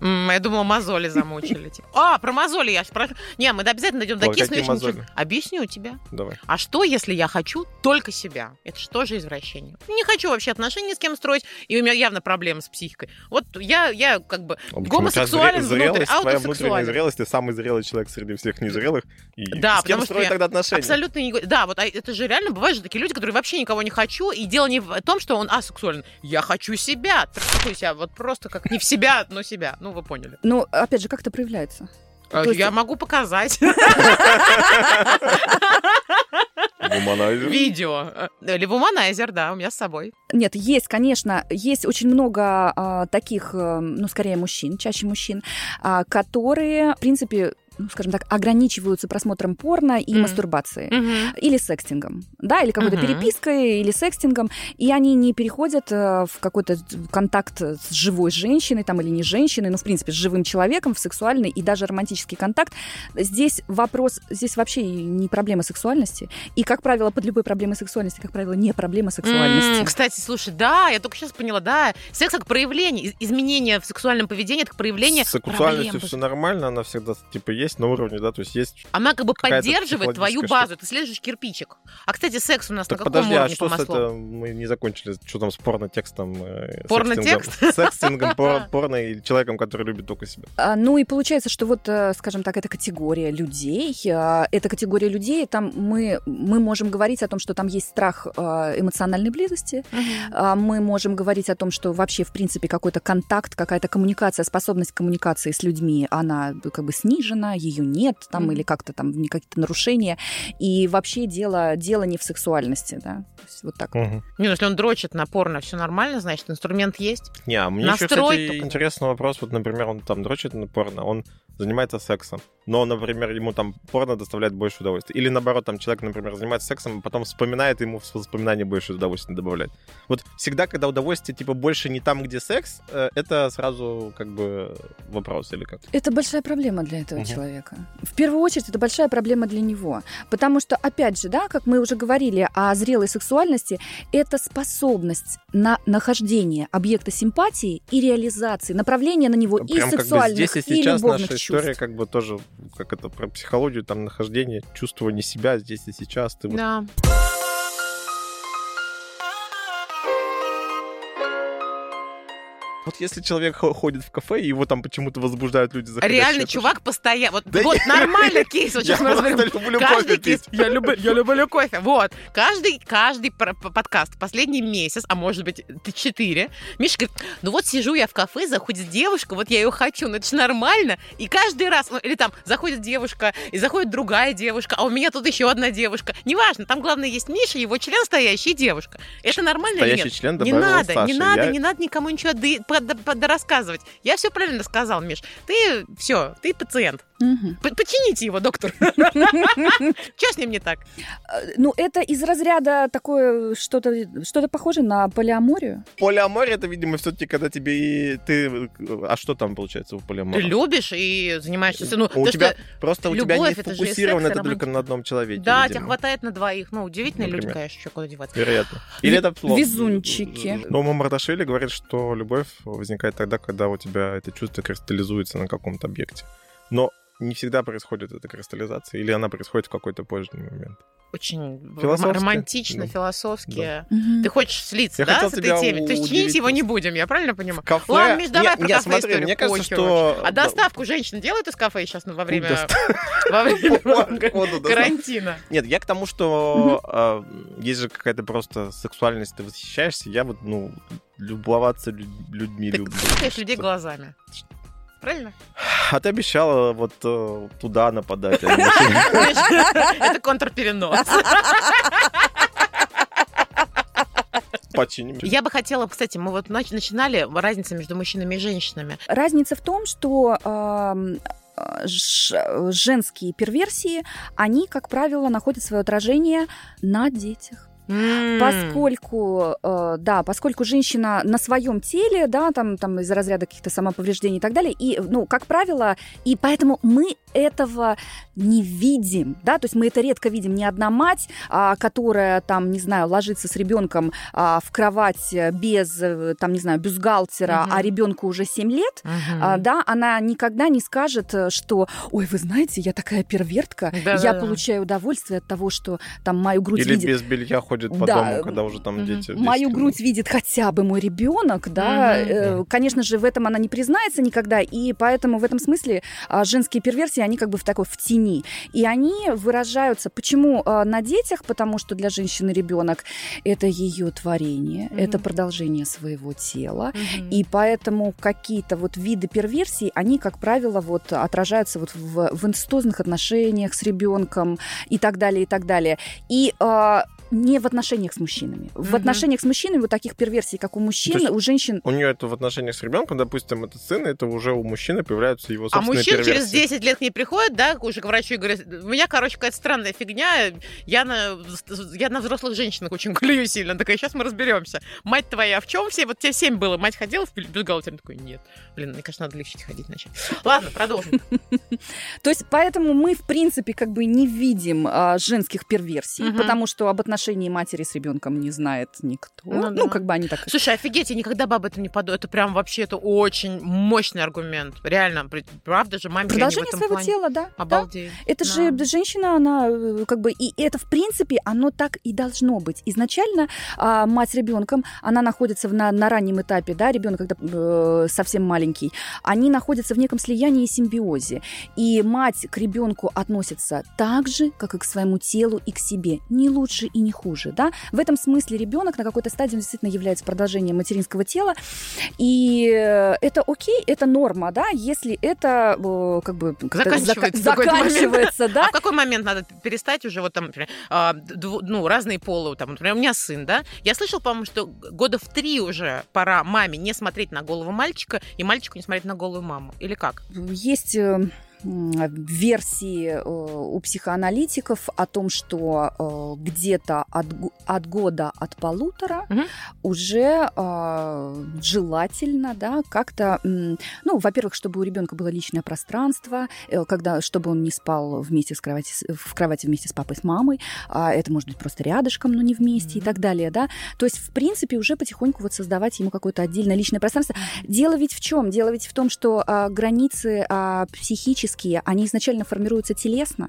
Speaker 3: Я думала, мозоли замучили. типа. А, про мозоли я спрашиваю. Не, мы обязательно дойдем до
Speaker 1: мозоли?
Speaker 3: Объясню тебе.
Speaker 1: Давай.
Speaker 3: А что, если я хочу только себя? Это же тоже извращение. Не хочу вообще отношения с кем строить, и у меня явно проблемы с психикой. Вот я, я как бы
Speaker 1: А тебя
Speaker 3: гомосексуален внутрь,
Speaker 1: твоя внутренняя зрелость, ты самый зрелый человек среди всех незрелых. И
Speaker 3: Да,
Speaker 1: с кем
Speaker 3: что
Speaker 1: строить тогда отношения?
Speaker 3: Абсолютно не... Да, вот а это же реально бывают же такие люди, которые вообще никого не хочу, и дело не в том, что он асексуален. Я хочу себя. Трахаю себя вот просто как не в себя, но себя. Ну, вы поняли.
Speaker 2: Ну, опять же, как это проявляется?
Speaker 3: А
Speaker 2: есть-
Speaker 3: Я могу показать видео. Э, Левуманайзер, да, у меня с собой.
Speaker 2: Нет, есть, конечно, есть очень много а, таких, э, ну, скорее мужчин, чаще мужчин, а, которые, в принципе, ну, скажем так, ограничиваются просмотром порно и
Speaker 3: Мгм.
Speaker 2: мастурбацией. Или секстингом, да, или какой-то
Speaker 3: Мгм.
Speaker 2: перепиской, или секстингом, и они не переходят э, в какой-то контакт с живой женщиной, там, или не женщиной, ну, в принципе, с живым человеком, в сексуальный и даже романтический контакт. Здесь вопрос, здесь вообще не проблема сексуальности, и, как правило, под любой проблемой сексуальности, как правило, не проблема сексуальности.
Speaker 3: М, Кстати, слушай, да, я только сейчас поняла, да, секс как проявление, из- изменение в сексуальном поведении, это как проявление
Speaker 1: С сексуальностью все нормально, она всегда типа есть на уровне, да, то есть есть.
Speaker 3: Она как бы поддерживает твою базу, ты следуешь кирпичик. А, кстати, секс у нас
Speaker 1: Так
Speaker 3: на каком
Speaker 1: подожди, а
Speaker 3: уровне
Speaker 1: что
Speaker 3: по
Speaker 1: с
Speaker 3: маслу?
Speaker 1: это мы не закончили? Что там с порно-текстом? э,
Speaker 3: Порно-текст?
Speaker 1: секстингом? Секстингом, пор- порно и человеком, который любит только себя.
Speaker 2: А, Ну и получается, что вот, э, скажем так, эта категория людей, а, эта категория людей, там мы, мы можем говорить о том, что там есть страх а, эмоциональной близости, а, мы можем говорить о том, что вообще, в принципе, какой-то контакт, какая-то коммуникация, способность коммуникации с людьми, она э, как бы снижена, ее нет, там,
Speaker 3: Мгм.
Speaker 2: или как-то там какие-то нарушения, и вообще дело, дело не в сексуальности, да, То есть вот так.
Speaker 3: Не, ну если он дрочит на порно, все нормально, значит, инструмент есть.
Speaker 1: Не, а мне еще,
Speaker 3: Настроить
Speaker 1: кстати,
Speaker 3: только.
Speaker 1: интересный вопрос. Вот, например, он там дрочит на порно, он занимается сексом. Но, например, ему там порно доставляет больше удовольствия. Или наоборот, там человек, например, занимается сексом, а потом вспоминает, ему в воспоминания больше удовольствия добавляет. Вот всегда, когда удовольствие типа больше не там, где секс, э, это сразу как бы вопрос или как?
Speaker 2: Это большая проблема для этого
Speaker 1: Мгм.
Speaker 2: человека. В первую очередь, это большая проблема для него. Потому что, опять же, да, как мы уже говорили о зрелой сексуальности, это способность на нахождение объекта симпатии и реализации, направление на него и
Speaker 1: Прям как бы
Speaker 2: сексуальных,
Speaker 1: здесь и
Speaker 2: и
Speaker 1: сейчас
Speaker 2: любовных
Speaker 1: наша
Speaker 2: чувств.
Speaker 1: история как бы тоже, как это, про психологию, там, нахождение, чувствование себя здесь и сейчас. Ты
Speaker 3: Да.
Speaker 1: Вот если человек хо- ходит в кафе, и его там почему-то возбуждают люди заходящие,
Speaker 3: Реально, чувак постоянно... Вот,
Speaker 1: Да
Speaker 3: вот
Speaker 1: не-
Speaker 3: нормально кейс, вот
Speaker 1: Я
Speaker 3: мы
Speaker 1: люблю
Speaker 3: Каждый
Speaker 1: кофе
Speaker 3: кейс,
Speaker 1: пить.
Speaker 3: я люблю, я люблю кофе. Вот. Каждый, каждый подкаст, последний месяц, а может быть, четыре, Миша говорит, ну вот сижу я в кафе, заходит девушка, вот я ее хочу, ну это же нормально. И каждый раз, ну, или там заходит девушка, и заходит другая девушка, а у меня тут еще одна девушка. Неважно, там главное есть Миша, его член стоящий и девушка. Это нормально или
Speaker 1: Стоящий
Speaker 3: нет?
Speaker 1: член
Speaker 3: Не надо, не
Speaker 1: Саша.
Speaker 3: надо,
Speaker 1: Я-
Speaker 3: не надо никому ничего ды- под- под- рассказывать. Я все правильно сказал, Миш. Ты все, ты пациент. П- Почините его, доктор. Что с ним не так?
Speaker 2: Э, Ну, это из разряда такое что-то что похожее на полиаморию.
Speaker 1: Полиамория это, видимо, все-таки, когда тебе и ты. А что там получается в
Speaker 3: Ты
Speaker 1: полиамории?
Speaker 3: любишь и занимаешься... Ну,
Speaker 1: У тебя просто у тебя не фокусировано это только на одном человеке.
Speaker 3: Да, тебя
Speaker 1: видимо.
Speaker 3: хватает на двоих. Ну, удивительные люди, конечно, еще куда деваться.
Speaker 1: Вероятно. Или это плохо.
Speaker 2: Везунчики.
Speaker 1: Но Мамардашвили говорит, что любовь возникает тогда, когда у тебя это чувство кристаллизуется на каком-то объекте. Но не всегда происходит эта кристаллизация, или она происходит в какой-то позже момент.
Speaker 3: Очень
Speaker 1: Философски.
Speaker 3: романтично,
Speaker 1: Да.
Speaker 3: философски.
Speaker 2: Мгм.
Speaker 3: Ты хочешь слиться,
Speaker 1: Я
Speaker 3: да,
Speaker 1: хотел
Speaker 3: с этой темой? То есть чинить его не будем, я правильно понимаю?
Speaker 1: В кафе...
Speaker 3: Ладно, Миш, давай
Speaker 1: Не-
Speaker 3: про
Speaker 1: не,
Speaker 3: кафе
Speaker 1: смотри,
Speaker 3: историю,
Speaker 1: мне кажется,
Speaker 3: похер
Speaker 1: что...
Speaker 3: А доставку женщины делают из кафе сейчас ну, во время,
Speaker 1: доста-
Speaker 3: во время
Speaker 1: да.
Speaker 3: карантина?
Speaker 1: Нет, я к тому, что а, есть же какая-то просто сексуальность, ты восхищаешься, я вот, ну, любоваться лю- людьми
Speaker 3: Ты
Speaker 1: люблю.
Speaker 3: смотришь людей глазами. Правильно?
Speaker 1: А ты обещала вот э, туда нападать. а.
Speaker 3: Это контрперенос.
Speaker 1: Починим.
Speaker 3: Я бы хотела, кстати, мы вот нач- начинали разница между мужчинами и женщинами.
Speaker 2: Разница в том, что ж- женские перверсии, они, как правило, находят свое отражение на детях.
Speaker 3: М.
Speaker 2: Поскольку, э, да, поскольку женщина на своем теле, да, там, там из разряда каких-то самоповреждений и так далее, и, ну, как правило, и поэтому мы этого не видим, да, то есть мы это редко видим. Ни одна мать, а, которая, там, не знаю, ложится с ребенком а, в кровать без, э, там, не знаю, бюстгальтера,
Speaker 3: Мгм.
Speaker 2: а ребенку уже 7 лет,
Speaker 3: Мгм.
Speaker 2: а, да, она никогда не скажет, э, что, ой, вы знаете, я такая первертка, я
Speaker 3: Да-да-да.
Speaker 2: получаю удовольствие от того, что там мою грудь
Speaker 1: Или
Speaker 2: видит
Speaker 1: без белья ходит по
Speaker 2: Да,
Speaker 1: дому, когда уже там дети.
Speaker 2: мою
Speaker 1: 10
Speaker 2: грудь видит хотя бы мой ребенок, да, э, конечно же, в этом она не признается никогда, и поэтому в этом смысле а, женские перверсии, они как бы в такой в тени, и они выражаются, почему а, на детях, потому что для женщины ребенок это ее творение,
Speaker 3: Мгм.
Speaker 2: это продолжение своего тела,
Speaker 3: Мгм.
Speaker 2: и поэтому какие-то вот виды перверсий, они, как правило, вот отражаются вот в, в инцестозных отношениях с ребенком и так далее, и так далее. И а, не в отношениях с мужчинами. В
Speaker 3: Мгм.
Speaker 2: отношениях с мужчинами вот таких перверсий, как у мужчин, у женщин...
Speaker 1: У нее это в отношениях с ребенком, допустим, это сын, это уже у мужчины появляются его
Speaker 3: А
Speaker 1: собственные
Speaker 3: мужчин через
Speaker 1: перверсии.
Speaker 3: 10 лет к ней приходят, да, уже к врачу и говорят, у меня, короче, какая-то странная фигня, я на, я на взрослых женщинах очень клюю сильно. Она Такая, сейчас мы разберемся. Мать твоя, а в чем все? Вот тебе 7 было, мать ходила в бюстгальтере? Такой, нет. Блин, мне кажется, надо легче ходить начать. Ладно, продолжим.
Speaker 2: То есть поэтому мы, в принципе, как бы не видим а, женских перверсий, потому что об отношении матери с ребенком не знает никто.
Speaker 3: Ну
Speaker 2: Ну,
Speaker 3: да.
Speaker 2: как бы они так...
Speaker 3: Слушай, офигеть, я никогда бы об этом не подумала. Это прям вообще, это очень мощный аргумент. Реально, правда же, маме
Speaker 2: Продолжение своего тела, да. да.
Speaker 3: Обалдеть.
Speaker 2: Это
Speaker 3: Да.
Speaker 2: же женщина, она э, как бы, и это в принципе, оно так и должно быть. Изначально а, мать с ребенком, она находится на, на раннем этапе, да, ребенок, когда э, совсем маленький, они находятся в неком слиянии и симбиозе. И мать к ребенку относится так же, как и к своему телу и к себе, не лучше и не хуже, да. В этом смысле ребенок на какой-то стадии действительно является продолжением материнского тела, и э, это окей, это норма, да, если это э, как бы
Speaker 3: Заканчивается момент.
Speaker 2: заканчивается, да,
Speaker 3: А в какой момент надо перестать уже, вот там, например, а, ну, разные полы, там, например, у меня сын, да? Я слышал, по-моему, что года в три уже пора маме не смотреть на голову мальчика и мальчику не смотреть на голову маму. Или как?
Speaker 2: Есть э, версии э, у психоаналитиков о том, что э, где-то от, от года от полутора
Speaker 3: Мгм.
Speaker 2: уже э, желательно, да, как-то, ну, во-первых, чтобы у ребенка было личное пространство, э, когда, чтобы он не спал вместе с кровати, в кровати вместе с папой, с мамой, а это может быть просто рядышком, но не вместе и
Speaker 3: Мгм.
Speaker 2: так далее, да. То есть, в принципе, уже потихоньку вот создавать ему какое-то отдельное личное пространство. Дело ведь в чем? Дело ведь в том, что а, границы а, психические, они изначально формируются телесно,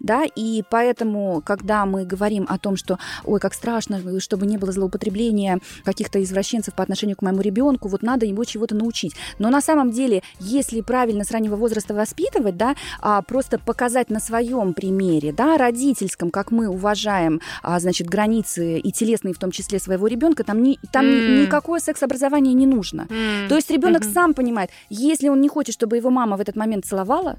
Speaker 2: да, и поэтому, когда мы говорим о том, что, ой, как страшно, чтобы не было злоупотребления каких-то извращенцев по отношению к моему ребенку, вот надо его чего-то научить. Но на самом деле, если правильно с раннего возраста воспитывать, да, а, просто показать на своем примере, да, родительском, как мы уважаем, а, значит, границы и телесные в том числе своего ребенка, там, ни, там
Speaker 3: М.
Speaker 2: никакое секс-образование не нужно. То есть ребенок
Speaker 3: Мгм.
Speaker 2: сам понимает, если он не хочет, чтобы его мама в этот момент целовала,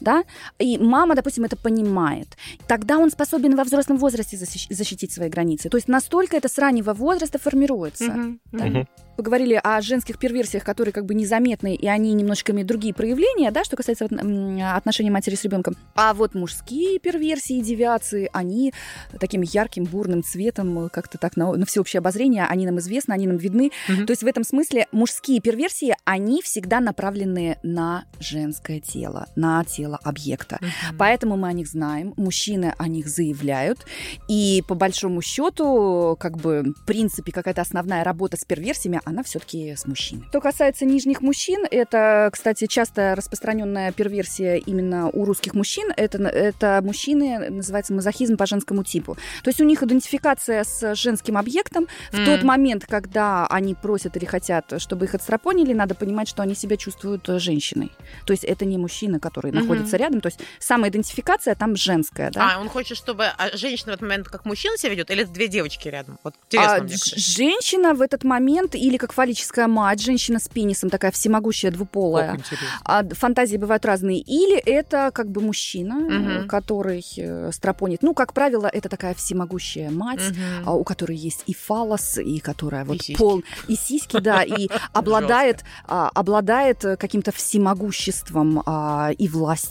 Speaker 2: да, и мама, допустим, это понимает, тогда он способен во взрослом возрасте защитить свои границы. То есть настолько это с раннего возраста формируется. Mm-hmm. Да? Mm-hmm поговорили о женских перверсиях, которые как бы незаметны, и они немножко имеют другие проявления, да, что касается отношений матери с ребенком. А вот мужские перверсии, девиации, они таким ярким, бурным цветом, как-то так на, на всеобщее обозрение, они нам известны, они нам видны. Угу. То есть в этом смысле мужские перверсии, они всегда направлены на женское тело, на тело объекта. Угу. Поэтому мы о них знаем, мужчины о них заявляют, и по большому счету, как бы, в принципе, какая-то основная работа с перверсиями, она все-таки с мужчиной. Что касается нижних мужчин, это, кстати, часто распространенная перверсия именно у русских мужчин. Это, это мужчины, называется мазохизм по женскому типу. То есть у них идентификация с женским объектом. В mm. тот момент, когда они просят или хотят, чтобы их отстрапонили, надо понимать, что они себя чувствуют женщиной. То есть это не мужчина, который mm-hmm. находится рядом. То есть самоидентификация там женская. Да?
Speaker 3: А, он хочет, чтобы а, женщина в этот момент как мужчина себя ведет, или две девочки рядом? Вот интересно а,
Speaker 2: мне, женщина в этот момент или как фаллическая мать, женщина с пенисом, такая всемогущая, двуполая. А, фантазии бывают разные. Или это как бы мужчина, угу. который э, стропонит. Ну, как правило, это такая всемогущая мать, угу. у которой есть и фалос, и которая вот и пол... И сиськи, да, и обладает, а, обладает каким-то всемогуществом а, и властью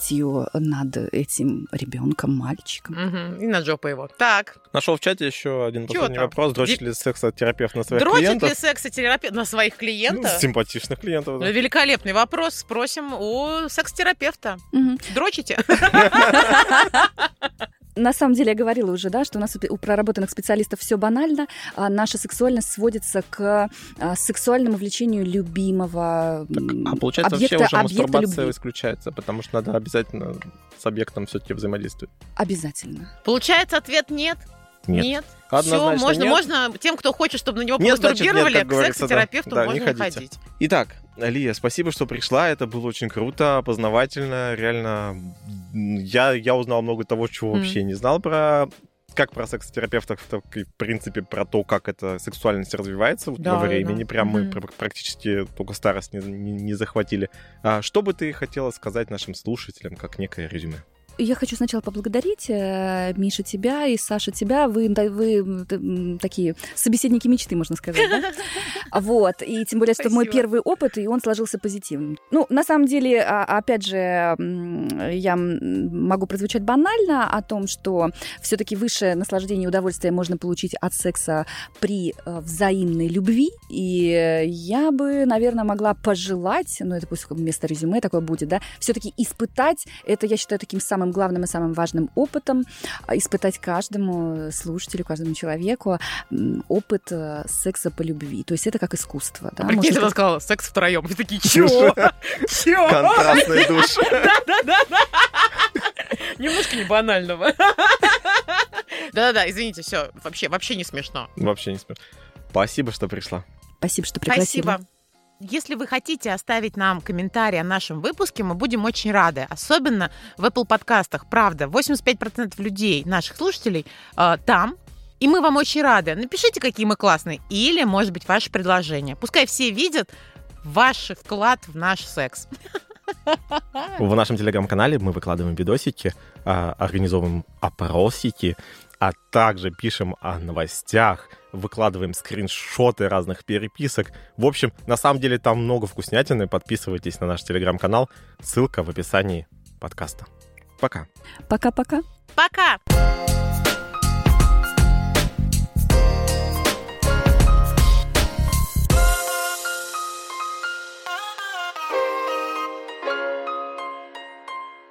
Speaker 2: над этим ребенком, мальчиком.
Speaker 3: Угу. И над жопой его. Так.
Speaker 1: Нашел в чате еще один последний вопрос. Дрочит ли сексотерапевт на своих
Speaker 3: Дрочит
Speaker 1: клиентов?
Speaker 3: Дрочит ли сексотерапевт на своих клиентов?
Speaker 1: Ну, симпатичных клиентов. Да.
Speaker 3: Великолепный вопрос. Спросим у секс-терапевта.
Speaker 2: Угу.
Speaker 3: Дрочите?
Speaker 2: на самом деле я говорила уже, да, что у нас у проработанных специалистов все банально. А наша сексуальность сводится к а, сексуальному влечению любимого
Speaker 1: так, а получается объекта, вообще уже мастурбация любви. исключается, потому что надо обязательно с объектом все-таки взаимодействовать.
Speaker 2: Обязательно.
Speaker 3: Получается ответ нет.
Speaker 1: Нет.
Speaker 3: нет. Все, можно, нет. можно тем, кто хочет, чтобы на него нет, мастурбировали, к секс-терапевту да, можно не, не ходить.
Speaker 1: Итак, Лия, спасибо, что пришла. Это было очень круто, познавательно. Реально, я, я узнал много того, чего mm. вообще не знал про как про секс-терапевтов, так и, в принципе, про то, как эта сексуальность развивается да, во времени. Да. Прям mm-hmm. мы практически только старость не, не, не захватили. А что бы ты хотела сказать нашим слушателям, как некое резюме?
Speaker 2: Я хочу сначала поблагодарить э, Миша тебя и Саша тебя. Вы, вы такие собеседники мечты, можно сказать. Да? Вот. И тем более, что мой первый опыт, и он сложился позитивным. Ну, на самом деле, а, опять же, я могу прозвучать банально о том, что все-таки высшее наслаждение и удовольствие можно получить от секса при э, взаимной любви. И я бы, наверное, могла пожелать, ну, это пусть вместо резюме такое будет, да, все-таки испытать это, я считаю, таким самым самым главным и самым важным опытом а, испытать каждому слушателю, каждому человеку опыт э, секса по любви. То есть это как искусство.
Speaker 3: Да? А прикинь, ты сказала, секс втроем. Вы такие, чего?
Speaker 1: Чего? Контрастный душ.
Speaker 3: Да-да-да. Немножко не банального. Да-да-да, извините, все, вообще, вообще не смешно.
Speaker 1: Вообще не смешно. Спасибо, что пришла.
Speaker 2: Спасибо, что пригласила.
Speaker 3: Спасибо. Если вы хотите оставить нам комментарий о нашем выпуске, мы будем очень рады. Особенно в Apple подкастах. Правда, 85% людей, наших слушателей, э, там. И мы вам очень рады. Напишите, какие мы классные. Или, может быть, ваше предложение. Пускай все видят ваш вклад в наш секс.
Speaker 1: В нашем телеграм-канале мы выкладываем видосики, а, организовываем опросики, а также пишем о новостях, выкладываем скриншоты разных переписок. В общем, на самом деле там много вкуснятины. Подписывайтесь на наш телеграм-канал. Ссылка в описании подкаста. Пока.
Speaker 2: Пока-пока.
Speaker 3: Пока. -пока. Пока.